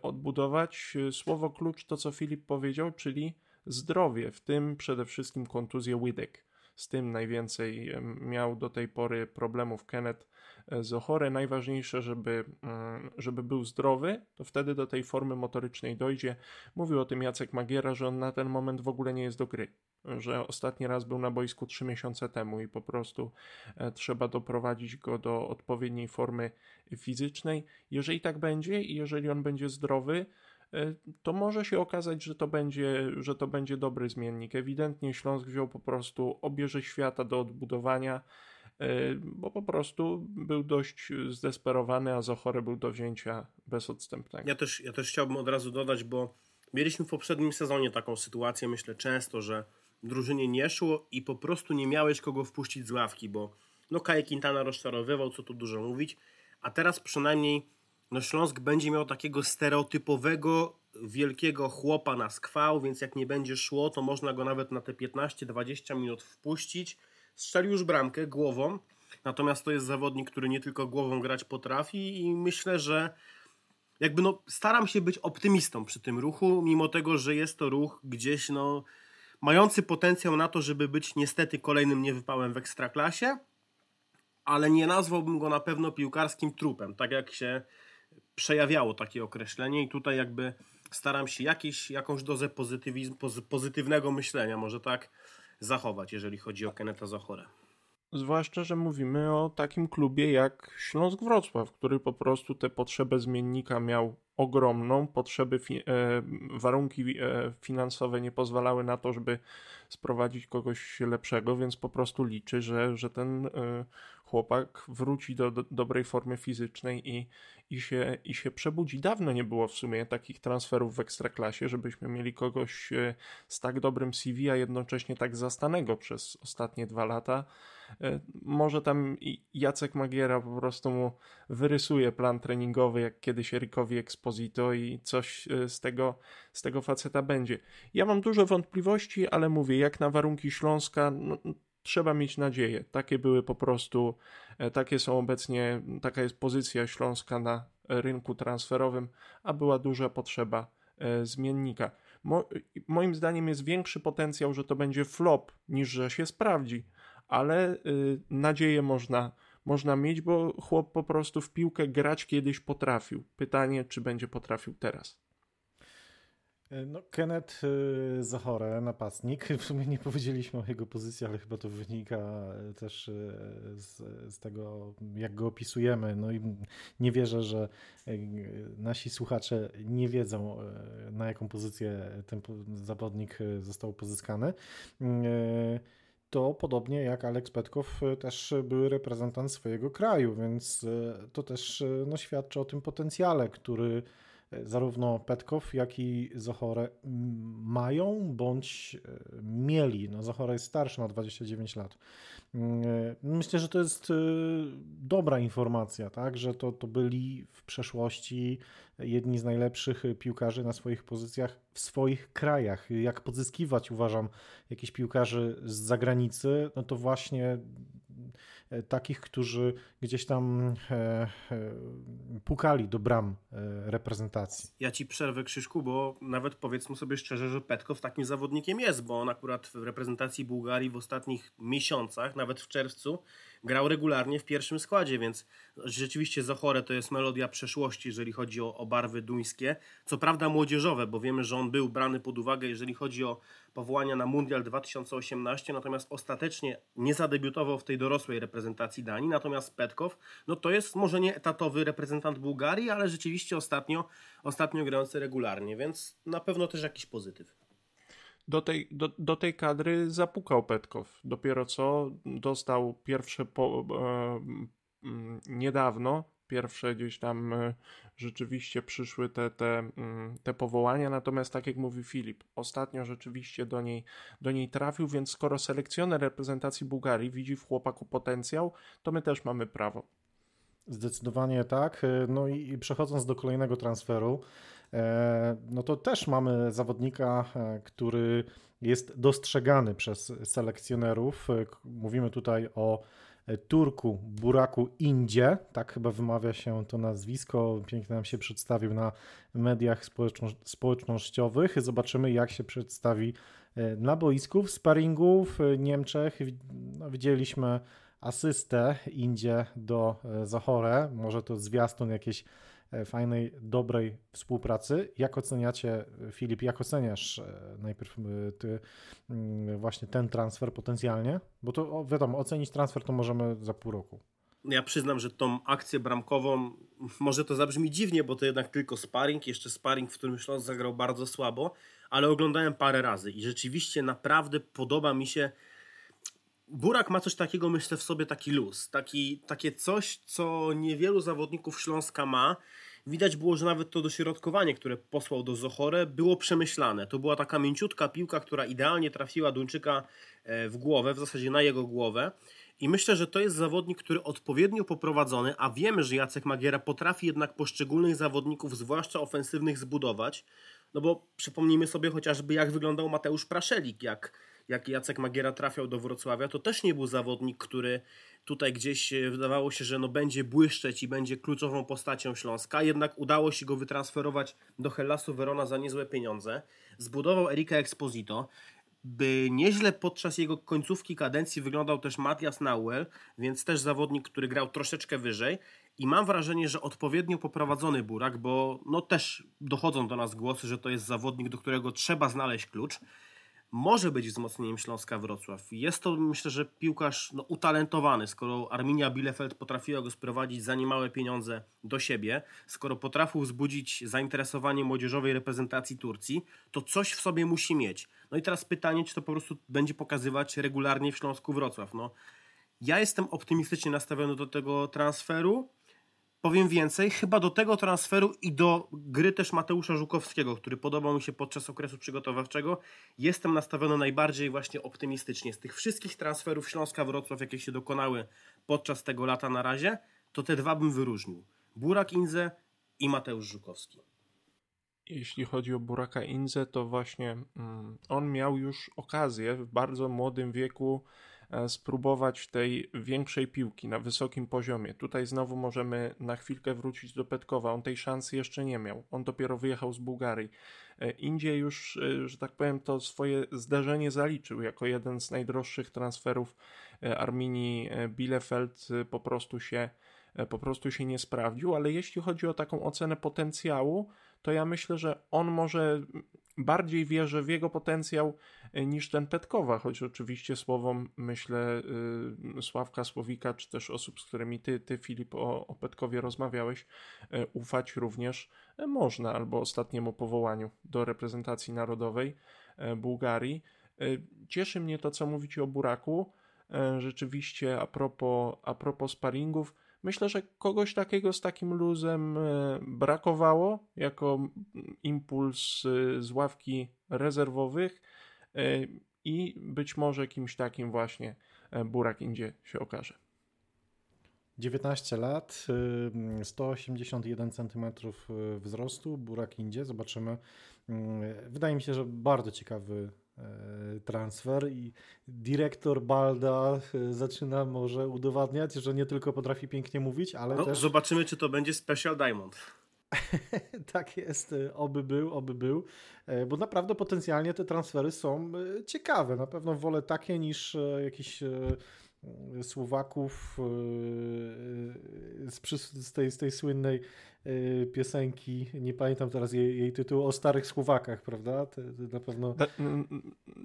odbudować. Słowo klucz to, co Filip powiedział, czyli zdrowie, w tym przede wszystkim kontuzję łydek z tym najwięcej miał do tej pory problemów Kenneth e, Zohore. Najważniejsze, żeby, mm, żeby był zdrowy, to wtedy do tej formy motorycznej dojdzie. Mówił o tym Jacek Magiera, że on na ten moment w ogóle nie jest do gry. Że ostatni raz był na boisku trzy miesiące temu i po prostu e, trzeba doprowadzić go do odpowiedniej formy fizycznej. Jeżeli tak będzie i jeżeli on będzie zdrowy, E, to może się okazać, że to będzie, że to będzie dobry zmiennik. Ewidentnie Śląsk wziął po prostu obierze świata do odbudowania, bo po prostu był dość zdesperowany, a Zochore był do wzięcia bezodstępnego. Ja też, ja też chciałbym od razu dodać, bo mieliśmy w poprzednim sezonie taką sytuację, myślę często, że drużynie nie szło i po prostu nie miałeś kogo wpuścić z ławki, bo no Kaj Quintana rozczarowywał, co tu dużo mówić, a teraz przynajmniej no Śląsk będzie miał takiego stereotypowego wielkiego chłopa na skwał, więc jak nie będzie szło, to można go nawet na te 15-20 minut wpuścić. Strzelił już bramkę głową, natomiast to jest zawodnik, który nie tylko głową grać potrafi i myślę, że jakby no staram się być optymistą przy tym ruchu, mimo tego, że jest to ruch gdzieś no mający potencjał na to, żeby być niestety kolejnym niewypałem w ekstraklasie, ale nie nazwałbym go na pewno piłkarskim trupem, tak jak się przejawiało takie określenie. I tutaj jakby staram się jakieś, jakąś dozę pozytywnego myślenia może tak zachować, jeżeli chodzi o Keneta Zachorę. Zwłaszcza, że mówimy o takim klubie jak Śląsk Wrocław, który po prostu tę potrzebę zmiennika miał ogromną. Potrzeby, fi- e, warunki e, finansowe nie pozwalały na to, żeby sprowadzić kogoś lepszego, więc po prostu liczy, że, że ten e, chłopak wróci do, do, dobrej formy fizycznej i, i, się, i się przebudzi. Dawno nie było w sumie takich transferów w ekstraklasie, żebyśmy mieli kogoś e, z tak dobrym CV, a jednocześnie tak zastanego przez ostatnie dwa lata. E, może tam Jacek Magiera po prostu mu wyrysuje plan treningowy, jak kiedyś Erikowi Exposito i coś e, z tego, z tego faceta będzie. Ja mam dużo wątpliwości, ale mówię, jak na warunki Śląska, no, trzeba mieć nadzieję. Takie były po prostu, e, takie są obecnie, taka jest pozycja Śląska na rynku transferowym, a była duża potrzeba e, zmiennika. Mo, moim zdaniem jest większy potencjał, że to będzie flop, niż że się sprawdzi, ale y, nadzieję można, można mieć, bo chłop po prostu w piłkę grać kiedyś potrafił. Pytanie, czy będzie potrafił teraz. E, no, Kenneth e, Zachore, napastnik. W sumie nie powiedzieliśmy o jego pozycji, ale chyba to wynika e, też z, z, tego, jak go opisujemy. No i nie wierzę, że nasi słuchacze nie wiedzą, na jaką pozycję ten zawodnik został pozyskany. To podobnie jak Aleks Petkow też był reprezentant swojego kraju, więc to też no, świadczy o tym potencjale, który zarówno Petkow, jak i Zochore mają bądź e, mieli. No, Zochore jest starszy, ma 29 lat. Mm, e, myślę, że to jest e, dobra informacja, tak? że to, to byli w przeszłości jedni z najlepszych piłkarzy na swoich pozycjach w swoich krajach. Jak pozyskiwać, uważam, jakichś piłkarzy z zagranicy, no to właśnie takich, którzy gdzieś tam pukali do bram reprezentacji. Ja ci przerwę Krzyżku, bo nawet powiedzmy sobie szczerze, że Petkow takim zawodnikiem jest, bo on akurat w reprezentacji Bułgarii w ostatnich miesiącach, nawet w czerwcu, grał regularnie w pierwszym składzie, więc rzeczywiście Zochore to jest melodia przeszłości, jeżeli chodzi o, o barwy duńskie. Co prawda młodzieżowe, bo wiemy, że on był brany pod uwagę, jeżeli chodzi o powołania na Mundial 2018, natomiast ostatecznie nie zadebiutował w tej dorosłej reprezentacji Danii. Natomiast Petkow, no to jest może nie etatowy reprezentant Bułgarii, ale rzeczywiście ostatnio, ostatnio grający regularnie, więc na pewno też jakiś pozytyw do tej, do, do tej kadry zapukał Petkow. Dopiero co dostał pierwsze po, e, niedawno, pierwsze gdzieś tam e, rzeczywiście przyszły te, te, te powołania, natomiast tak jak mówi Filip, ostatnio rzeczywiście do niej, do niej trafił, więc skoro selekcjoner reprezentacji Bułgarii widzi w chłopaku potencjał, to my też mamy prawo. Zdecydowanie tak. No i, przechodząc do kolejnego transferu, no to też mamy zawodnika, e, który jest dostrzegany przez selekcjonerów. E, mówimy tutaj o Turku Buraku Indzie, tak chyba wymawia się to nazwisko, pięknie nam się przedstawił na mediach społecznościowych. Zobaczymy, jak się przedstawi na boisku w sparingu w Niemczech. No, widzieliśmy asystę Indzie do Zachore, może to zwiastun jakieś E, fajnej, dobrej współpracy. Jak oceniacie, Filip, jak oceniasz e, najpierw e, ty mm, właśnie ten transfer potencjalnie? Bo to wiadomo, ocenić transfer to możemy za pół roku. Ja przyznam, że tą akcję bramkową, może to zabrzmi dziwnie, bo to jednak tylko sparring, jeszcze sparring, w którym Śląsk zagrał bardzo słabo, ale oglądałem parę razy i rzeczywiście naprawdę podoba mi się Burak ma coś takiego, myślę, w sobie taki luz. Taki, takie coś, co niewielu zawodników Śląska ma. Widać było, że nawet to dośrodkowanie, które posłał do Zochore, było przemyślane. To była taka mięciutka piłka, która idealnie trafiła Duńczyka e, w głowę, w zasadzie na jego głowę. I myślę, że to jest zawodnik, który odpowiednio poprowadzony, a wiemy, że Jacek Magiera potrafi jednak poszczególnych zawodników, zwłaszcza ofensywnych, zbudować. No bo przypomnijmy sobie chociażby, jak wyglądał Mateusz Praszelik, jak jak Jacek Magiera trafiał do Wrocławia, to też nie był zawodnik, który tutaj gdzieś e, wydawało się, że no będzie błyszczeć i będzie kluczową postacią Śląska, jednak udało się go wytransferować do Hellasu Verona za niezłe pieniądze. Zbudował Erika Exposito, by nieźle podczas jego końcówki kadencji wyglądał też Matias Nauel, więc też zawodnik, który grał troszeczkę wyżej. I mam wrażenie, że odpowiednio poprowadzony Burak, bo no też dochodzą do nas głosy, że to jest zawodnik, do którego trzeba znaleźć klucz może być wzmocnieniem Śląska Wrocław. Jest to, myślę, że piłkarz no, utalentowany, skoro Arminia Bielefeld potrafiła go sprowadzić za niemałe pieniądze do siebie, skoro potrafił wzbudzić zainteresowanie młodzieżowej reprezentacji Turcji, to coś w sobie musi mieć. No i teraz pytanie, czy to po prostu będzie pokazywać regularnie w Śląsku Wrocław. No, ja jestem optymistycznie nastawiony do tego transferu, Powiem więcej, chyba do tego transferu i do gry też Mateusza Żukowskiego, który podobał mi się podczas okresu przygotowawczego, jestem nastawiony najbardziej właśnie optymistycznie. Z tych wszystkich transferów Śląska-Wrocław, jakie się dokonały podczas tego lata na razie, to te dwa bym wyróżnił. Burak Inze i Mateusz Żukowski. Jeśli chodzi o Buraka Inze, to właśnie mm, on miał już okazję w bardzo młodym wieku spróbować tej większej piłki na wysokim poziomie. Tutaj znowu możemy na chwilkę wrócić do Petkowa. On tej szansy jeszcze nie miał. On dopiero wyjechał z Bułgarii. E, Indie już, e, że tak powiem, to swoje zdarzenie zaliczył jako jeden z najdroższych transferów Arminii Bielefeld po prostu się po prostu się nie sprawdził, ale jeśli chodzi o taką ocenę potencjału, to ja myślę, że on może bardziej wierzę w jego potencjał e, niż ten Petkowa, choć oczywiście słowom myślę y, Sławka Słowika, czy też osób, z którymi ty, ty Filip, o, o Petkowie rozmawiałeś, y, ufać również można, albo ostatniemu powołaniu do reprezentacji narodowej Bułgarii. Cieszy mnie to, co mówicie o Buraku. Rzeczywiście, a propos, a propos sparingów, Myślę, że kogoś takiego z takim luzem e, brakowało jako impuls e, z ławki rezerwowych e, i być może kimś takim właśnie Burak Indzie się okaże. 19 lat, 181 cm wzrostu, Burak Indzie, zobaczymy. Wydaje mi się, że bardzo ciekawy transfer i dyrektor Balda zaczyna może udowadniać, że nie tylko potrafi pięknie mówić, ale no, też... Zobaczymy, czy to będzie Special Diamond. tak jest, oby był, oby był, bo naprawdę potencjalnie te transfery są ciekawe. Na pewno wolę takie niż jakiś Słowaków e, z, z, tej, z tej słynnej e, piosenki, nie pamiętam teraz jej, jej tytułu, o starych Słowakach, prawda? To na pewno... Da,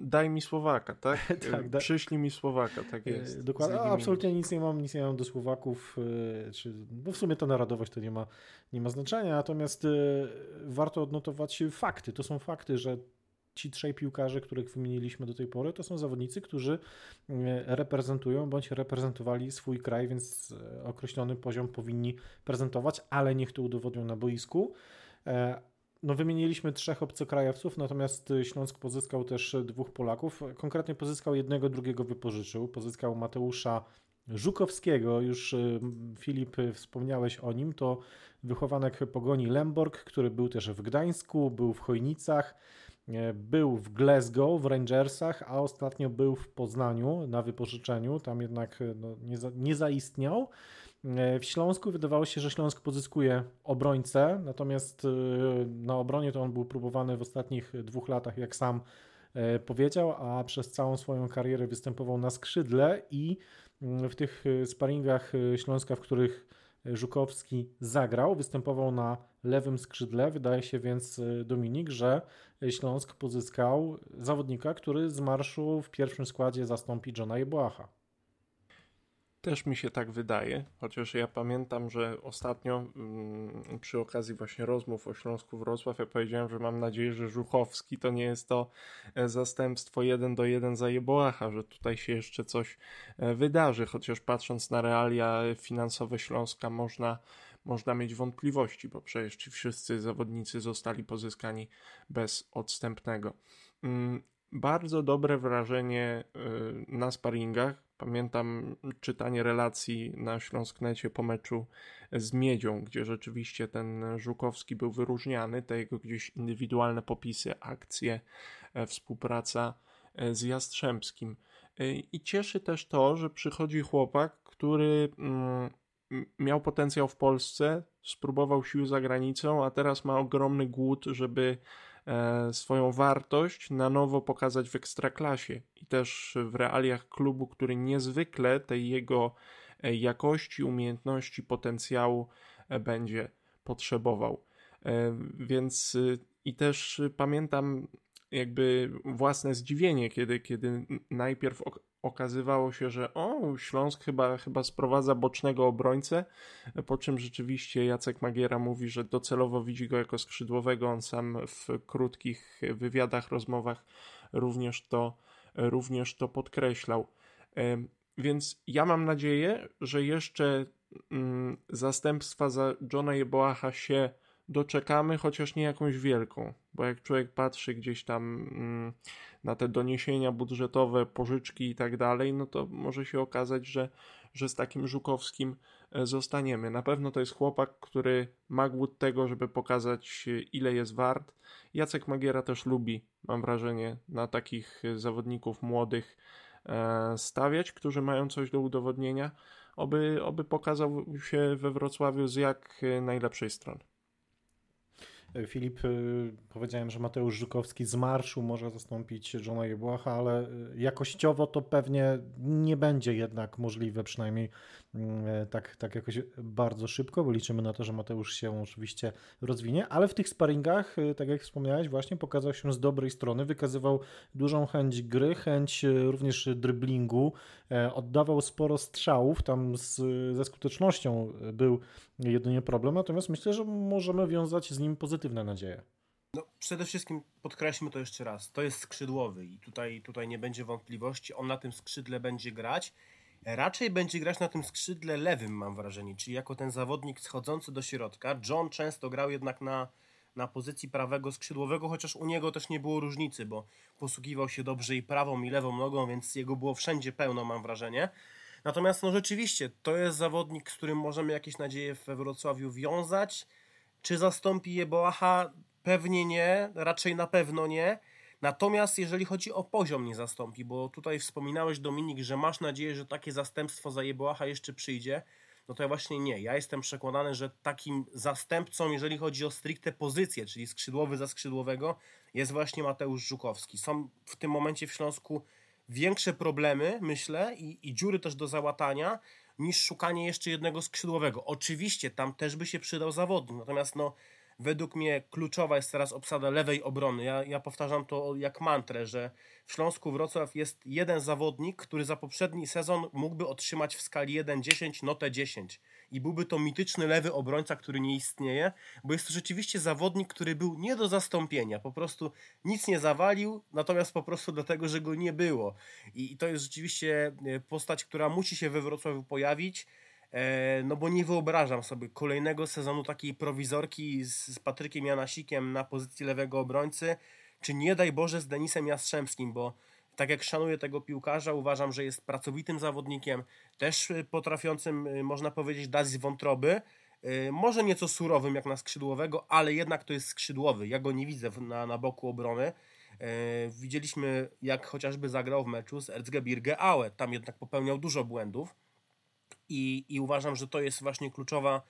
daj mi Słowaka, tak? tak da... Przyślij mi Słowaka, tak jest. Dokładnie, absolutnie nic nie mam, nic nie mam do Słowaków, czy, bo w sumie to narodowość to nie ma, nie ma znaczenia, natomiast warto odnotować fakty. To są fakty, że ci trzej piłkarze, których wymieniliśmy do tej pory, to są zawodnicy, którzy e, reprezentują bądź reprezentowali swój kraj, więc e, określony poziom powinni prezentować, ale niech to udowodnią na boisku. E, no, wymieniliśmy trzech obcokrajowców, natomiast Śląsk pozyskał też dwóch Polaków. Konkretnie pozyskał jednego, drugiego wypożyczył. Pozyskał Mateusza Żukowskiego, już Filip wspomniałeś o nim, to wychowanek Pogoni Lemborg, który był też w Gdańsku, był w Chojnicach, E, był w Glasgow w Rangersach, a ostatnio był w Poznaniu na wypożyczeniu. Tam jednak e, no, nie, za, nie zaistniał. E, w Śląsku wydawało się, że Śląsk pozyskuje obrońcę, natomiast na obronie to on był próbowany w ostatnich dwóch latach, jak sam powiedział, a przez całą swoją karierę występował na skrzydle i mm, w tych sparingach Śląska, w których Żukowski zagrał, występował na lewym skrzydle. Wydaje się więc y, Dominik, że Śląsk pozyskał zawodnika, który z marszu w pierwszym składzie zastąpi Johna Jebłacha. Też mi się tak wydaje, chociaż ja pamiętam, że ostatnio mm, przy okazji właśnie rozmów o Śląsku Wrocław ja powiedziałem, że mam nadzieję, że Żuchowski to nie jest to e, zastępstwo jeden do jeden za Jeboacha, że tutaj się jeszcze coś e, wydarzy, chociaż patrząc na realia finansowe Śląska można, można mieć wątpliwości, bo przecież ci wszyscy zawodnicy zostali pozyskani bez odstępnego. Mm, bardzo dobre wrażenie y, na sparingach Pamiętam czytanie relacji na Śląsknecie po meczu z Miedzią, gdzie rzeczywiście ten Żukowski był wyróżniany, te jego gdzieś indywidualne popisy, akcje, e, współpraca e, z Jastrzębskim. E, I cieszy też to, że przychodzi chłopak, który mm, miał potencjał w Polsce, spróbował sił za granicą, a teraz ma ogromny głód, żeby E, swoją wartość na nowo pokazać w ekstraklasie i też w realiach klubu, który niezwykle tej jego e, jakości, umiejętności, potencjału e, będzie potrzebował. Więc i też pamiętam jakby własne zdziwienie, kiedy, kiedy najpierw okazywało się, że o, Śląsk chyba, chyba sprowadza bocznego obrońcę, po czym rzeczywiście Jacek Magiera mówi, że docelowo widzi go jako skrzydłowego, on sam w krótkich wywiadach, rozmowach również to, również to podkreślał. Więc ja mam nadzieję, że jeszcze mm, zastępstwa za Johna Jeboacha się doczekamy, chociaż nie jakąś wielką, bo jak człowiek patrzy gdzieś tam mm, na te doniesienia budżetowe, pożyczki i tak dalej, no to może się okazać, że, że z takim Żukowskim e, zostaniemy. Na pewno to jest chłopak, który ma głód tego, żeby pokazać ile jest wart. Jacek Magiera też lubi, mam wrażenie, na takich zawodników młodych e, stawiać, którzy mają coś do udowodnienia, oby, oby pokazał się we Wrocławiu z jak najlepszej strony. Filip, y, powiedziałem, że Mateusz Żukowski z marszu może zastąpić Johna Jebłacha, ale y, jakościowo to pewnie nie będzie jednak możliwe, przynajmniej tak, tak jakoś bardzo szybko, bo liczymy na to, że Mateusz się oczywiście rozwinie, ale w tych sparingach, y, tak jak wspomniałeś, właśnie pokazał się z dobrej strony, wykazywał dużą chęć gry, chęć również dryblingu, oddawał sporo strzałów, tam z, ze skutecznością był jedynie problem, natomiast myślę, że możemy wiązać z nim pozytywne nadzieje. No, przede wszystkim podkreślmy to jeszcze raz. To jest skrzydłowy i tutaj, tutaj nie będzie wątpliwości. On na tym skrzydle będzie grać. Raczej będzie grać na tym skrzydle lewym, mam wrażenie, czyli jako ten zawodnik schodzący do środka. John często grał jednak na, na pozycji prawego skrzydłowego, chociaż u niego też nie było różnicy, bo posługiwał się dobrze i prawą, i lewą nogą, więc jego było wszędzie pełno, mam wrażenie. Natomiast no rzeczywiście, to jest zawodnik, z którym możemy jakieś nadzieje we Wrocławiu wiązać. Czy zastąpi Jeboacha? Pewnie nie, raczej na pewno nie. Natomiast jeżeli chodzi o poziom, nie zastąpi, bo tutaj wspominałeś, Dominik, że masz nadzieję, że takie zastępstwo za Jeboacha jeszcze przyjdzie. No to ja właśnie nie. Ja jestem przekonany, że takim zastępcą, jeżeli chodzi o stricte pozycję, czyli skrzydłowy za skrzydłowego, jest właśnie Mateusz Żukowski. Są w tym momencie w Śląsku większe problemy, myślę, i, i dziury też do załatania, niż szukanie jeszcze jednego skrzydłowego. Oczywiście tam też by się przydał zawodnik, natomiast no, według mnie kluczowa jest teraz obsada lewej obrony. Ja, ja powtarzam to jak mantrę, że w Śląsku Wrocław jest jeden zawodnik, który za poprzedni sezon mógłby otrzymać w skali 1-10 notę 10 i byłby to mityczny lewy obrońca, który nie istnieje, bo jest to rzeczywiście zawodnik, który był nie do zastąpienia, po prostu nic nie zawalił, natomiast po prostu dlatego, że go nie było. I, i to jest rzeczywiście e, postać, która musi się we Wrocławiu pojawić, no bo nie wyobrażam sobie kolejnego sezonu takiej prowizorki z, Patrykiem Janasikiem na pozycji lewego obrońcy, czy nie daj Boże z Denisem Jastrzębskim, bo tak jak szanuję tego piłkarza, uważam, że jest pracowitym zawodnikiem, też potrafiącym, y, można powiedzieć, dać z wątroby. Y, może nieco surowym jak na skrzydłowego, ale jednak to jest skrzydłowy. Ja go nie widzę na, na boku obrony. Widzieliśmy, jak chociażby zagrał w meczu z Erzgebirge Aue. Tam jednak popełniał dużo błędów i, i uważam, że to jest właśnie kluczowa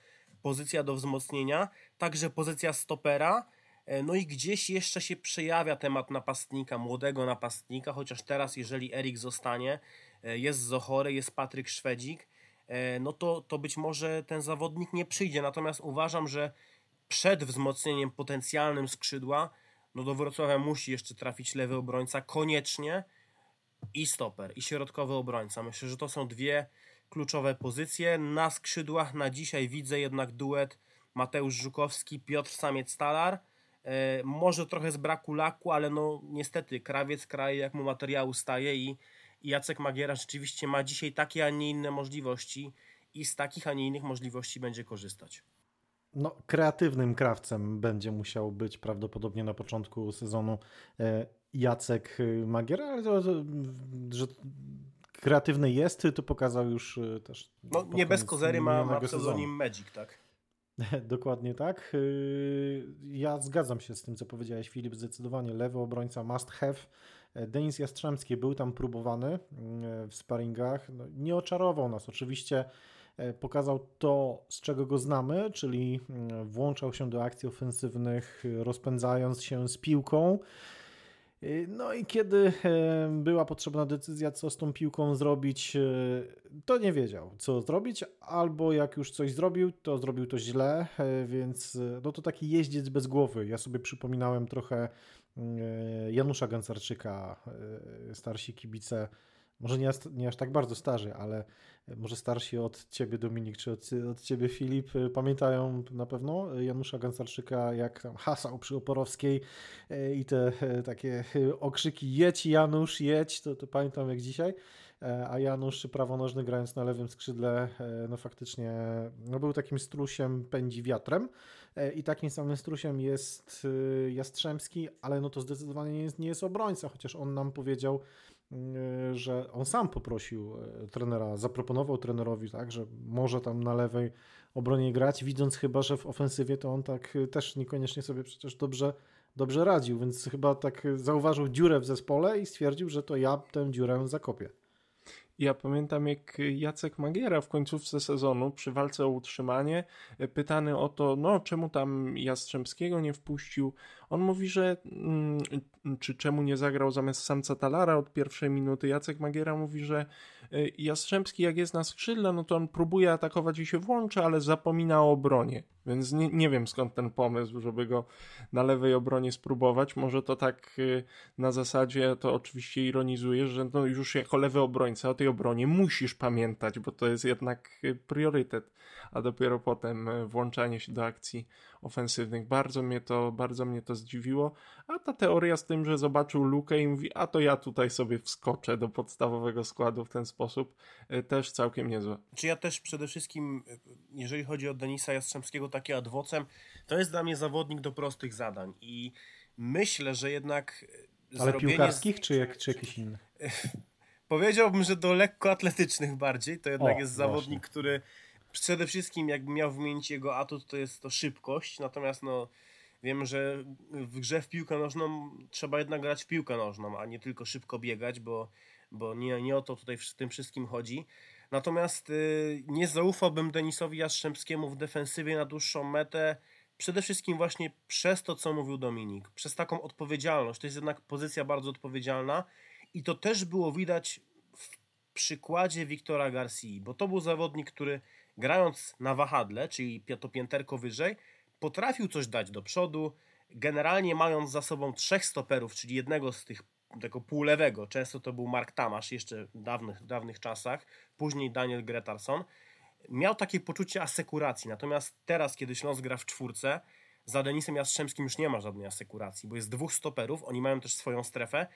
pozycja do wzmocnienia. Także pozycja stopera E, no i gdzieś jeszcze się przejawia temat napastnika, młodego napastnika, chociaż teraz, jeżeli Erik zostanie, e, jest Zochory, jest Patryk Szwedzik, e, no to, to być może ten zawodnik nie przyjdzie. Natomiast uważam, że przed wzmocnieniem potencjalnym skrzydła, no do Wrocławia musi jeszcze trafić lewy obrońca koniecznie i stoper, i środkowy obrońca. Myślę, że to są dwie kluczowe pozycje. Na skrzydłach na dzisiaj widzę jednak duet Mateusz Żukowski, Piotr Samiec-Talar E, może trochę z braku laku, ale no niestety krawiec kraje jak mu materiału staje i, i Jacek Magiera rzeczywiście ma dzisiaj takie, a nie inne możliwości i z takich, a nie innych możliwości będzie korzystać. No, kreatywnym krawcem będzie musiał być prawdopodobnie na początku sezonu e, Jacek Magiera, ale to, że kreatywny jest, to pokazał już e, też. No, nie bez kozery ma, ma pseudonim Magic, tak? Dokładnie tak. Y, ja zgadzam się z tym, co powiedziałeś, Filip. Zdecydowanie lewy obrońca must have. Denis Jastrzębski był tam próbowany y, w sparingach. No, nie oczarował nas. Oczywiście pokazał to, z czego go znamy, czyli włączał się do akcji ofensywnych, rozpędzając się z piłką. Y, no i kiedy była potrzebna decyzja, co z tą piłką zrobić, y, to nie wiedział, co zrobić, albo jak już coś zrobił, to zrobił to źle, e, więc y, no to taki jeździec bez głowy. Ja sobie przypominałem trochę Janusza Gęcarczyka, starsi kibice może nie, nie aż tak bardzo starzy, ale może starsi od ciebie Dominik, czy od, od ciebie Filip, pamiętają na pewno Janusza Gancarczyka, jak tam hasał przy Oporowskiej e, i te e, takie okrzyki jedź Janusz, jedź, to, to pamiętam jak dzisiaj, e, a Janusz prawonożny grając na lewym skrzydle, no faktycznie no był takim strusiem, pędzi wiatrem i takim samym strusiem jest Jastrzębski, ale no to zdecydowanie nie jest, nie jest obrońca, chociaż on nam powiedział, E, że on sam poprosił e, trenera, zaproponował trenerowi, tak, że może tam na lewej obronie grać, widząc chyba, że w ofensywie to on tak e, też niekoniecznie sobie przecież dobrze, dobrze radził, więc chyba tak zauważył dziurę w zespole i stwierdził, że to ja tę dziurę zakopię. Ja pamiętam, jak Jacek Magiera w końcówce sezonu przy walce o utrzymanie, pytany o to, no czemu tam Jastrzębskiego nie wpuścił, on mówi, że mm, czy czemu nie zagrał zamiast Samca Talara od pierwszej minuty. Jacek Magiera mówi, że y, Jastrzębski jak jest na skrzydle, no to on próbuje atakować i się włącza, ale zapomina o obronie. Więc nie, nie wiem skąd ten pomysł, żeby go na lewej obronie spróbować. Może to tak y, na zasadzie, to oczywiście ironizuje, że no już jako lewy obrońca o tej obronie musisz pamiętać, bo to jest jednak y, priorytet, a dopiero potem włączanie się do akcji ofensywnych. Bardzo mnie to, bardzo mnie to zdziwiło. A ta teoria z tym, że zobaczył lukę i mówi, a to ja tutaj sobie wskoczę do podstawowego składu w ten sposób, też całkiem niezłe. Czy ja też przede wszystkim, jeżeli chodzi o Denisa Jastrzębskiego, takie adwocem, to jest dla mnie zawodnik do prostych zadań i myślę, że jednak e, ale piłkarskich, z... czy, jak, czy jakiś inny? Powiedziałbym, że do lekkoatletycznych bardziej. To jednak o, jest zawodnik, który przede wszystkim jakby miał wymienić jego atut, to jest to szybkość, natomiast no Wiemy, że w grze w piłkę nożną trzeba jednak grać w piłkę nożną, a nie tylko szybko biegać, bo, bo nie, nie o to tutaj w tym wszystkim chodzi. Natomiast y, nie zaufałbym Denisowi Jastrzębskiemu w defensywie na dłuższą metę, przede wszystkim właśnie przez to, co mówił Dominik, przez taką odpowiedzialność. To jest jednak pozycja bardzo odpowiedzialna i to też było widać w przykładzie Wiktora Garcia, bo to był zawodnik, który grając na wahadle, czyli to pięterko wyżej, potrafił coś dać do przodu, generalnie mając za sobą trzech stoperów, czyli jednego z tych tego półlewego, często to był Mark Tamasz jeszcze w dawnych, dawnych czasach, później Daniel Gretarson, miał takie poczucie asekuracji, natomiast teraz, kiedy Śląsk gra w czwórce, za Denisem Jastrzębskim już nie ma żadnej asekuracji, bo jest dwóch stoperów, oni mają też swoją strefę.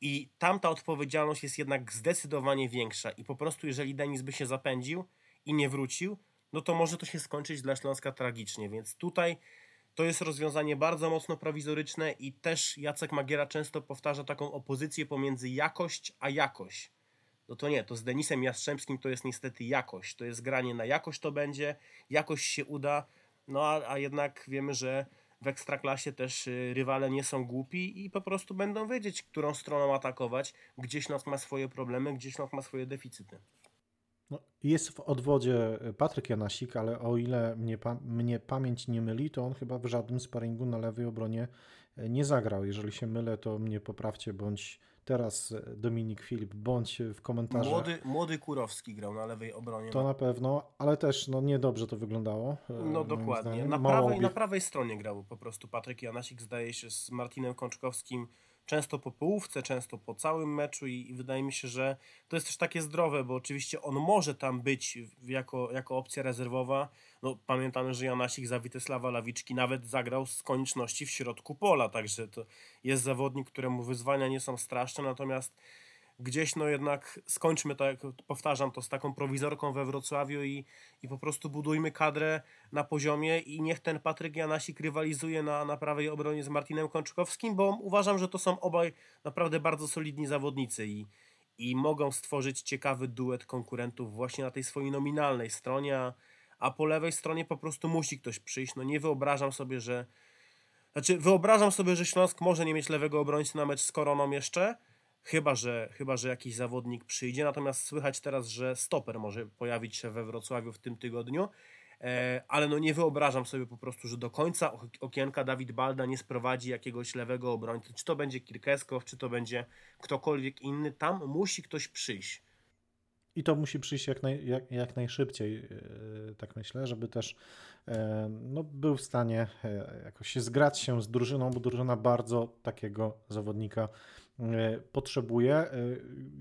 I tam ta odpowiedzialność jest jednak zdecydowanie większa. I po prostu jeżeli Denis by się zapędził i nie wrócił, no to może to się skończyć dla Śląska tragicznie, więc tutaj to jest rozwiązanie bardzo mocno prowizoryczne i też Jacek Magiera często powtarza taką opozycję pomiędzy jakość a jakość. No to nie, to z Denisem Jastrzębskim to jest niestety jakość. To jest granie na jakość to będzie, jakość się uda, no a, a jednak wiemy, że w ekstraklasie też y, rywale nie są głupi i po prostu będą wiedzieć, którą stroną atakować, gdzie Śląsk ma swoje problemy, gdzie Śląsk ma swoje deficyty. No, jest w odwodzie Patryk Janasik, ale o ile mnie, mnie pamięć nie myli, to on chyba w żadnym sparingu na lewej obronie e, nie zagrał. Jeżeli się mylę, to mnie poprawcie, bądź teraz Dominik Filip, bądź w komentarzach. Młody, młody Kurowski grał na lewej obronie. To na pewno, ale też no, niedobrze to wyglądało. E, no dokładnie. Na prawej, na prawej stronie grał po prostu Patryk Janasik, zdaje się, z Martinem Kączkowskim często po połówce, często po całym meczu i, i, wydaje mi się, że to jest też takie zdrowe, bo oczywiście on może tam być jako, jako opcja rezerwowa. No, pamiętamy, że Janasik za Witesława Lawiczki nawet zagrał z konieczności w środku pola, także to jest zawodnik, któremu wyzwania nie są straszne, natomiast gdzieś no jednak skończmy to, jak powtarzam to, z taką prowizorką we Wrocławiu i, i po prostu budujmy kadrę na poziomie i niech ten Patryk Janasik rywalizuje na, na prawej obronie z Martinem Kączkowskim, bo uważam, że to są obaj naprawdę bardzo solidni zawodnicy i, i mogą stworzyć ciekawy duet konkurentów właśnie na tej swojej nominalnej stronie, a, a po lewej stronie po prostu musi ktoś przyjść. No nie wyobrażam sobie, że znaczy wyobrażam sobie, że Śląsk może nie mieć lewego obrońcy na mecz z Koroną jeszcze, chyba że, chyba, że jakiś zawodnik przyjdzie. Natomiast słychać teraz, że stoper może pojawić się we Wrocławiu w tym tygodniu. E, ale no nie wyobrażam sobie po prostu, że do końca okienka Dawid Balda nie sprowadzi jakiegoś lewego obrońcy. Czy to będzie Kirkeskow, czy to będzie ktokolwiek inny. Tam musi ktoś przyjść. I to musi przyjść jak, naj, jak, jak najszybciej, e, tak myślę, żeby też e, no, był w stanie jakoś zgrać się z drużyną, bo drużyna bardzo takiego zawodnika potrzebuje. E,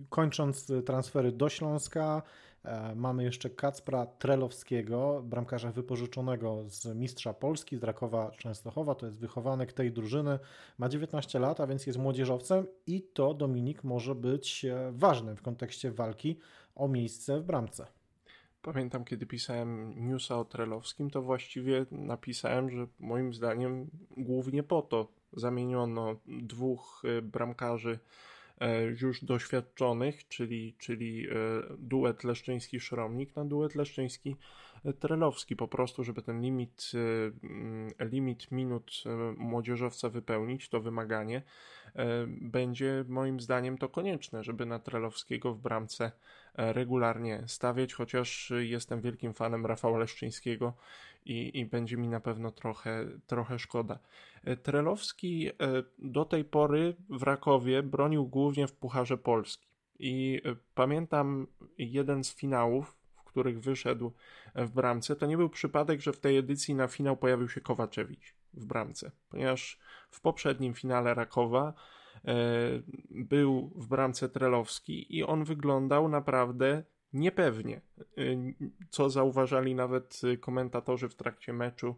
kończąc transfery do Śląska, e, mamy jeszcze Kacpra Trelowskiego, bramkarza wypożyczonego z mistrza Polski, z Rakowa Częstochowa, to jest wychowanek tej drużyny, ma 19 lat, a więc jest młodzieżowcem i to Dominik może być ważny w kontekście walki o miejsce w bramce. Pamiętam, kiedy pisałem newsa o Trelowskim, to właściwie napisałem, że moim zdaniem głównie po to zamieniono dwóch y, bramkarzy e, już doświadczonych, czyli, czyli e, duet Leszczyński-Szromnik na duet Leszczyński-Trelowski, po prostu, żeby ten limit, limit minut młodzieżowca wypełnić, to wymaganie, e, będzie moim zdaniem to konieczne, żeby na Trelowskiego w bramce regularnie stawiać, chociaż jestem wielkim fanem Rafała Leszczyńskiego i, i będzie mi na pewno trochę, trochę szkoda. E, Trelowski e, do tej pory w Rakowie bronił głównie w Pucharze Polski. I e, pamiętam jeden z finałów, w których wyszedł w bramce. To nie był przypadek, że w tej edycji na finał pojawił się Kowaczewicz w bramce, ponieważ w poprzednim finale Rakowa był w bramce Trelowski i on wyglądał naprawdę niepewnie, y, co zauważali nawet komentatorzy w trakcie meczu,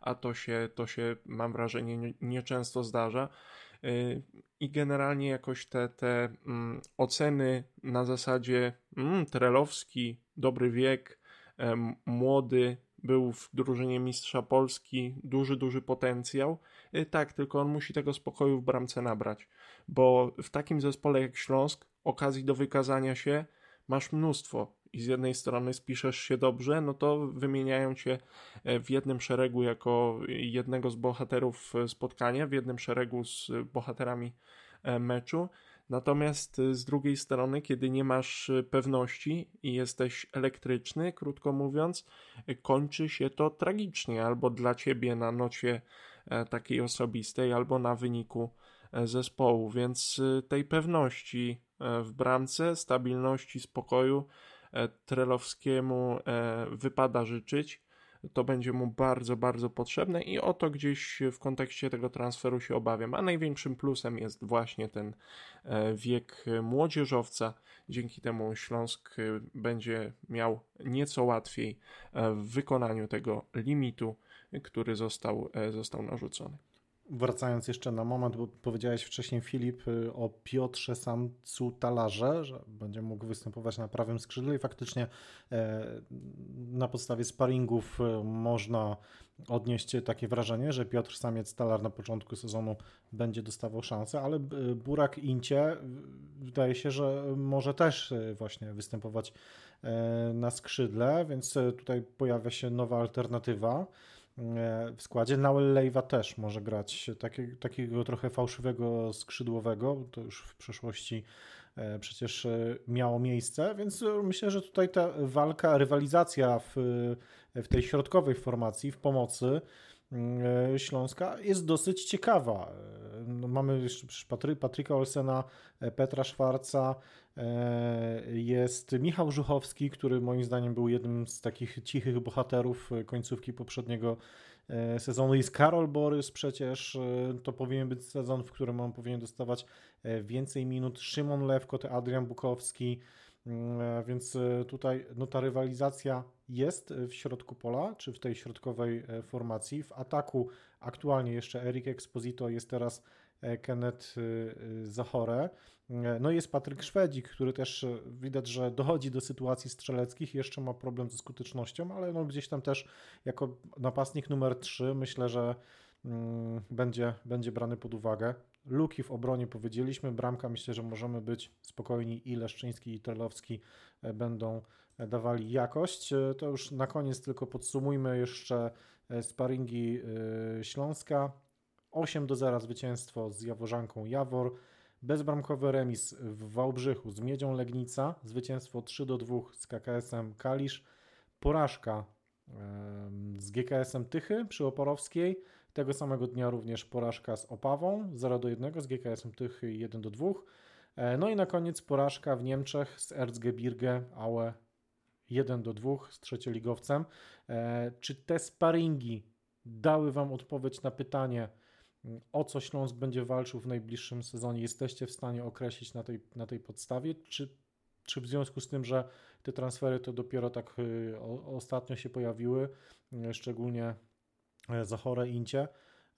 a to się, to się mam wrażenie, nieczęsto nie zdarza. Y, I generalnie jakoś te, te mm, oceny na zasadzie mm, Trelowski, dobry wiek, młody, był w drużynie mistrza Polski, duży, duży potencjał. Y, tak, tylko on musi tego spokoju w bramce nabrać, bo w takim zespole jak Śląsk okazji do wykazania się masz mnóstwo i z jednej strony spiszesz się dobrze, no to wymieniają cię w jednym szeregu jako jednego z bohaterów spotkania, w jednym szeregu z bohaterami meczu. Natomiast z drugiej strony, kiedy nie masz pewności i jesteś elektryczny, krótko mówiąc, kończy się to tragicznie albo dla ciebie na nocie takiej osobistej, albo na wyniku zespołu. Więc tej pewności w bramce, stabilności, spokoju E, Trelowskiemu e, wypada życzyć. To będzie mu bardzo, bardzo potrzebne i o to gdzieś w kontekście tego transferu się obawiam. A największym plusem jest właśnie ten e, wiek młodzieżowca. Dzięki temu Śląsk będzie miał nieco łatwiej w wykonaniu tego limitu, który został, został narzucony. Wracając jeszcze na moment, bo powiedziałeś wcześniej Filip y, o Piotrze Samcu Talarze, że będzie mógł występować na prawym skrzydle i faktycznie e, na podstawie sparingów e, można odnieść takie wrażenie, że Piotr Samiec Talar na początku sezonu będzie dostawał szansę, ale Burak Incie wydaje się, że może też e, właśnie występować na skrzydle, więc tutaj pojawia się nowa alternatywa. E, w składzie. Nauel Lejwa też może grać taki, takiego trochę fałszywego skrzydłowego, to już w przeszłości e, przecież e, miało miejsce, więc myślę, że tutaj ta walka, rywalizacja w, w tej środkowej formacji, w pomocy Śląska jest dosyć ciekawa. No, mamy Patry, Patryka Olsena, Petra Szwarca, jest Michał Żuchowski, który moim zdaniem był jednym z takich cichych bohaterów końcówki poprzedniego e, sezonu. Jest Karol Borys przecież, e, to powinien być sezon, w którym on powinien dostawać e, więcej minut. Szymon Lewko, to Adrian Bukowski, więc tutaj no, ta rywalizacja jest w środku pola, czy w tej środkowej formacji. W ataku aktualnie jeszcze Erik Exposito, jest teraz Kenneth Zachore. No i jest Patryk Szwedzik, który też e, widać, że dochodzi do sytuacji strzeleckich, jeszcze ma problem ze skutecznością, ale no gdzieś tam też jako napastnik numer 3 myślę, że mm, będzie, będzie brany pod uwagę. Luki w obronie powiedzieliśmy, bramka myślę, że możemy być spokojni i Leszczyński i Trelowski e, będą e, dawali jakość. To już na koniec tylko podsumujmy jeszcze sparingi Śląska. 8 do 0 zwycięstwo z Jaworzanką Jawor. Bezbramkowy remis w Wałbrzychu z Miedzią Legnica, zwycięstwo 3 do 2 z KKS-em Kalisz, porażka z GKS-em Tychy przy Oporowskiej, tego samego dnia również porażka z Opawą 0 do 1 z GKS-em Tychy 1 do 2. E, no i na koniec porażka w Niemczech z Erzgebirge Aue 1 do 2 z trzecioligowcem. E, czy te sparingi dały Wam odpowiedź na pytanie, o co Śląsk będzie walczył w najbliższym sezonie, jesteście w stanie określić na tej, na tej podstawie? Czy, czy w związku z tym, że te transfery to dopiero tak y, ostatnio się pojawiły, y, szczególnie e, Zachore, Incie,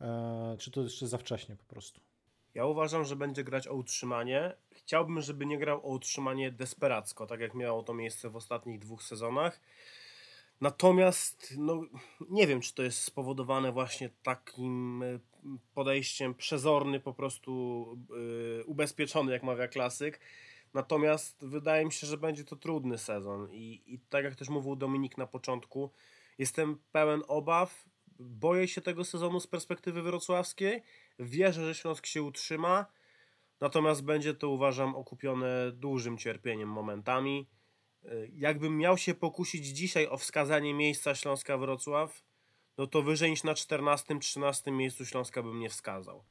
e, czy to jeszcze za wcześnie po prostu? Ja uważam, że będzie grać o utrzymanie. Chciałbym, żeby nie grał o utrzymanie desperacko, tak jak miało to miejsce w ostatnich dwóch sezonach. Natomiast no, nie wiem, czy to jest spowodowane właśnie takim e, podejściem przezorny, po prostu yy, ubezpieczony, jak mawia klasyk. Natomiast wydaje mi się, że będzie to trudny sezon i, i tak jak też mówił Dominik na początku, jestem pełen obaw, boję się tego sezonu z perspektywy wrocławskiej, wierzę, że Śląsk się utrzyma, natomiast będzie to uważam okupione dużym cierpieniem momentami E, jakbym miał się pokusić dzisiaj o wskazanie miejsca Śląska Wrocław, no to wyżej niż na 14-13 miejscu Śląska bym nie wskazał.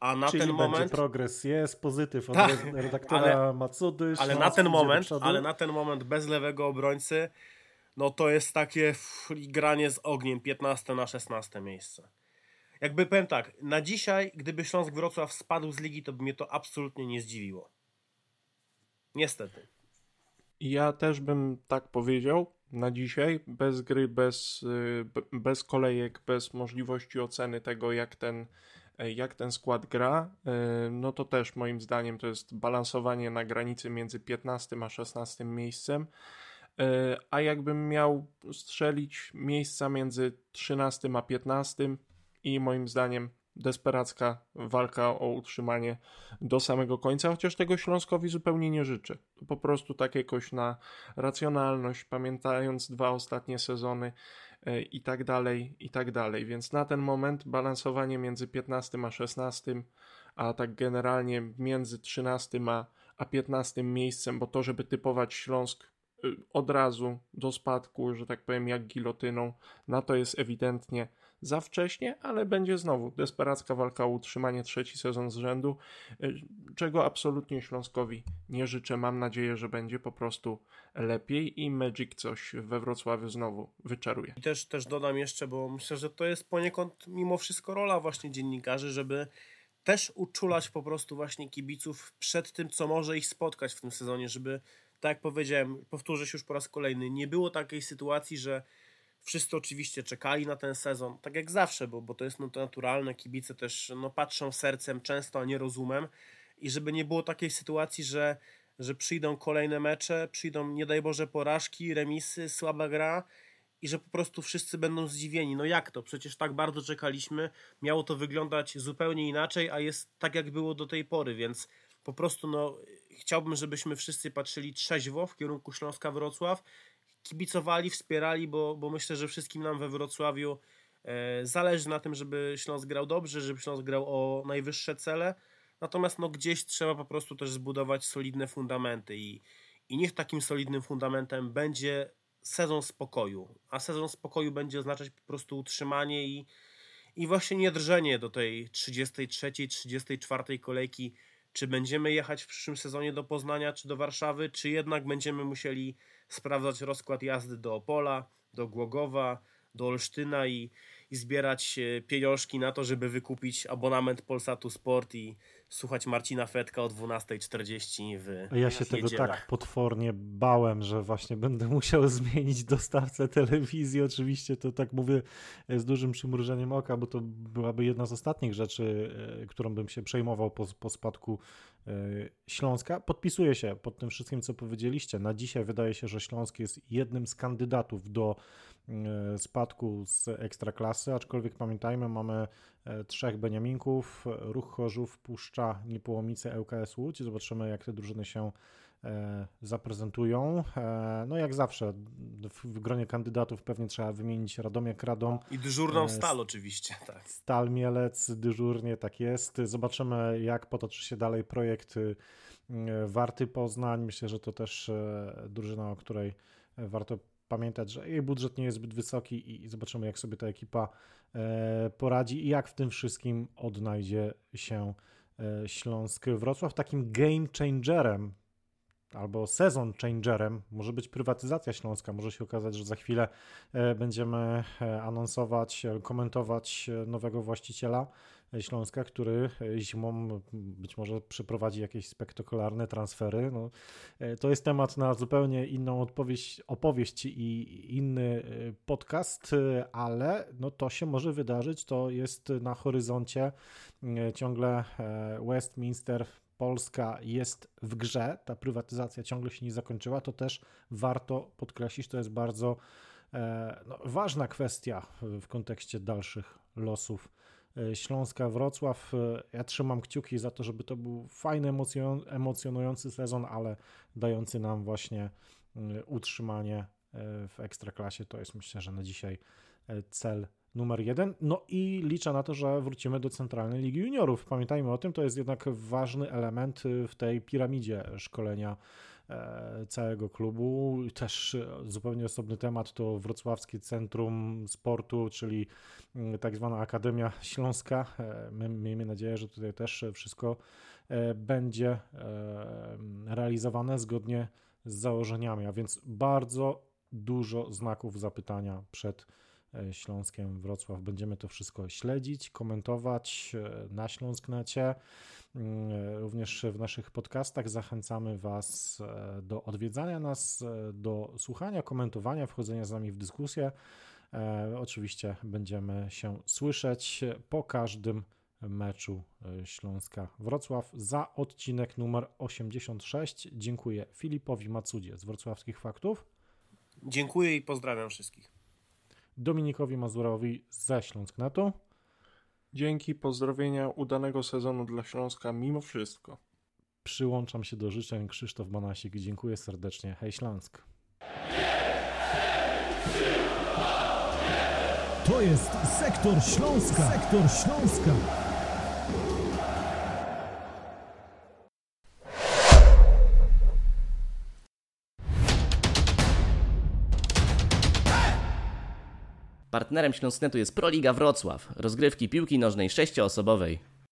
A na Czyli ten moment. progres, jest pozytyw od tak, redaktora ale, Macudy. Ale na ten moment, ale na ten moment bez lewego obrońcy, no to jest takie granie z ogniem 15 na 16 miejsce. Jakby powiem tak, na dzisiaj, gdyby Śląsk Wrocław spadł z ligi, to by mnie to absolutnie nie zdziwiło. Niestety. Ja też bym tak powiedział na dzisiaj, bez gry, bez, y, bez kolejek, bez możliwości oceny tego, jak ten, jak ten skład gra, y, no to też moim zdaniem to jest balansowanie na granicy między 15 a 16 miejscem. Y, a jakbym miał strzelić miejsca między 13 a 15 i moim zdaniem desperacka walka o utrzymanie do samego końca, chociaż tego Śląskowi zupełnie nie życzę. Po prostu tak jakoś na racjonalność, pamiętając dwa ostatnie sezony e, i tak dalej, i tak dalej. Więc na ten moment balansowanie między 15 a 16, a tak generalnie między 13 a, a 15 miejscem, bo to, żeby typować Śląsk od razu do spadku, że tak powiem, jak gilotyną, na to jest ewidentnie za wcześnie, ale będzie znowu desperacka walka o utrzymanie trzeci sezon z rzędu, y, czego absolutnie Śląskowi nie życzę. Mam nadzieję, że będzie po prostu lepiej i Magic coś we Wrocławiu znowu wyczaruje. I też, też dodam jeszcze, bo myślę, że to jest poniekąd mimo wszystko rola właśnie dziennikarzy, żeby też uczulać po prostu właśnie kibiców przed tym, co może ich spotkać w tym sezonie, żeby, tak jak powiedziałem, powtórzę się już po raz kolejny, nie było takiej sytuacji, że Wszyscy oczywiście czekali na ten sezon, tak jak zawsze, bo, bo to jest no, to naturalne. Kibice też no, patrzą sercem często, a nie rozumem. I żeby nie było takiej sytuacji, że, że przyjdą kolejne mecze, przyjdą nie daj Boże porażki, remisy, słaba gra i że po prostu wszyscy będą zdziwieni. No jak to? Przecież tak bardzo czekaliśmy. Miało to wyglądać zupełnie inaczej, a jest tak jak było do tej pory, więc po prostu no, chciałbym, żebyśmy wszyscy patrzyli trzeźwo w kierunku Śląska Wrocław kibicowali, wspierali, bo, bo myślę, że wszystkim nam we Wrocławiu e, zależy na tym, żeby Śląsk grał dobrze, żeby Śląsk grał o najwyższe cele. Natomiast no, gdzieś trzeba po prostu też zbudować solidne fundamenty i, i niech takim solidnym fundamentem będzie sezon spokoju. A sezon spokoju będzie oznaczać po prostu utrzymanie i, i właśnie nie drżenie do tej 33, 34 kolejki. Czy będziemy jechać w przyszłym sezonie do Poznania czy do Warszawy, czy jednak będziemy musieli sprawdzać rozkład jazdy do Opola, do Głogowa, do Olsztyna i, i zbierać e, pieniążki na to, żeby wykupić abonament Polsatu Sport i słuchać Marcina Fetka o 12.40 w Ja się tego tak potwornie bałem, że właśnie będę musiał zmienić dostawcę telewizji. Oczywiście to tak mówię e, z dużym przymrużeniem oka, bo to byłaby jedna z ostatnich rzeczy, e, którą bym się przejmował po, po spadku Śląska. Podpisuję się pod tym wszystkim, co powiedzieliście. Na dzisiaj wydaje się, że Śląsk jest jednym z kandydatów do E, spadku z ekstraklasy, aczkolwiek pamiętajmy, mamy e, trzech Beniaminków, Ruch Chorzów, Puszcza, Niepołomice, ŁKS Łódź. Zobaczymy, jak te drużyny się e, zaprezentują. No jak zawsze w gronie kandydatów pewnie trzeba wymienić Radomiak Radom. I dyżurną Stal oczywiście, tak. Stal Mielec, dyżurnie, tak jest. Zobaczymy jak potoczy się dalej projekt Warty Poznań. Myślę, że to też drużyna, o której warto pamiętać, że jej budżet nie jest zbyt wysoki i zobaczymy, jak sobie ta ekipa e, poradzi i jak w tym wszystkim odnajdzie się e, Śląsk Wrocław. Takim game changerem albo sezon changerem może być prywatyzacja Śląska. Może się okazać, że za chwilę e, będziemy anonsować, komentować nowego właściciela Śląska, który zimą być może przeprowadzi jakieś spektakularne transfery. No, e, to jest temat na zupełnie inną odpowiedź, opowieść i inny e, podcast, e, ale no, to się może wydarzyć. To jest na horyzoncie ciągle Westminster. Polska jest w grze, ta prywatyzacja ciągle się nie zakończyła, to też warto podkreślić, to jest bardzo no, ważna kwestia w kontekście dalszych losów E, Śląska Wrocław. E, ja trzymam kciuki za to, żeby to był fajny, emocjonujący sezon, ale dający nam właśnie e, utrzymanie w ekstraklasie. To jest myślę, że na dzisiaj cel numer jeden. No i liczę na to, że wrócimy do Centralnej Ligi Juniorów. Pamiętajmy o tym, to jest jednak ważny element w tej piramidzie szkolenia E, całego klubu. Też zupełnie osobny temat to Wrocławskie Centrum Sportu, czyli mm, tak zwana Akademia Śląska. E, my miejmy nadzieję, że tutaj też wszystko e, będzie realizowane zgodnie z założeniami, a więc bardzo dużo znaków zapytania przed Śląskiem Wrocław. Będziemy to wszystko śledzić, komentować na Śląsknecie. Mm, również w naszych podcastach zachęcamy Was e, do odwiedzania nas, e, do słuchania, komentowania, wchodzenia z nami w dyskusję. E, oczywiście będziemy się słyszeć po każdym meczu Śląska Wrocław za odcinek numer 86. Dziękuję Filipowi Macudzie z Wrocławskich Faktów. Dziękuję i pozdrawiam wszystkich. Dominikowi Mazurowi ze Śląsknetu. Dzięki, pozdrowienia, udanego sezonu dla Śląska mimo wszystko. Przyłączam się do życzeń Krzysztof Banasik. Dziękuję serdecznie. Hej Śląsk. To jest Sektor Śląska. Sektor Śląska. Partnerem Śląsknetu jest Proliga Wrocław, rozgrywki piłki nożnej sześcioosobowej.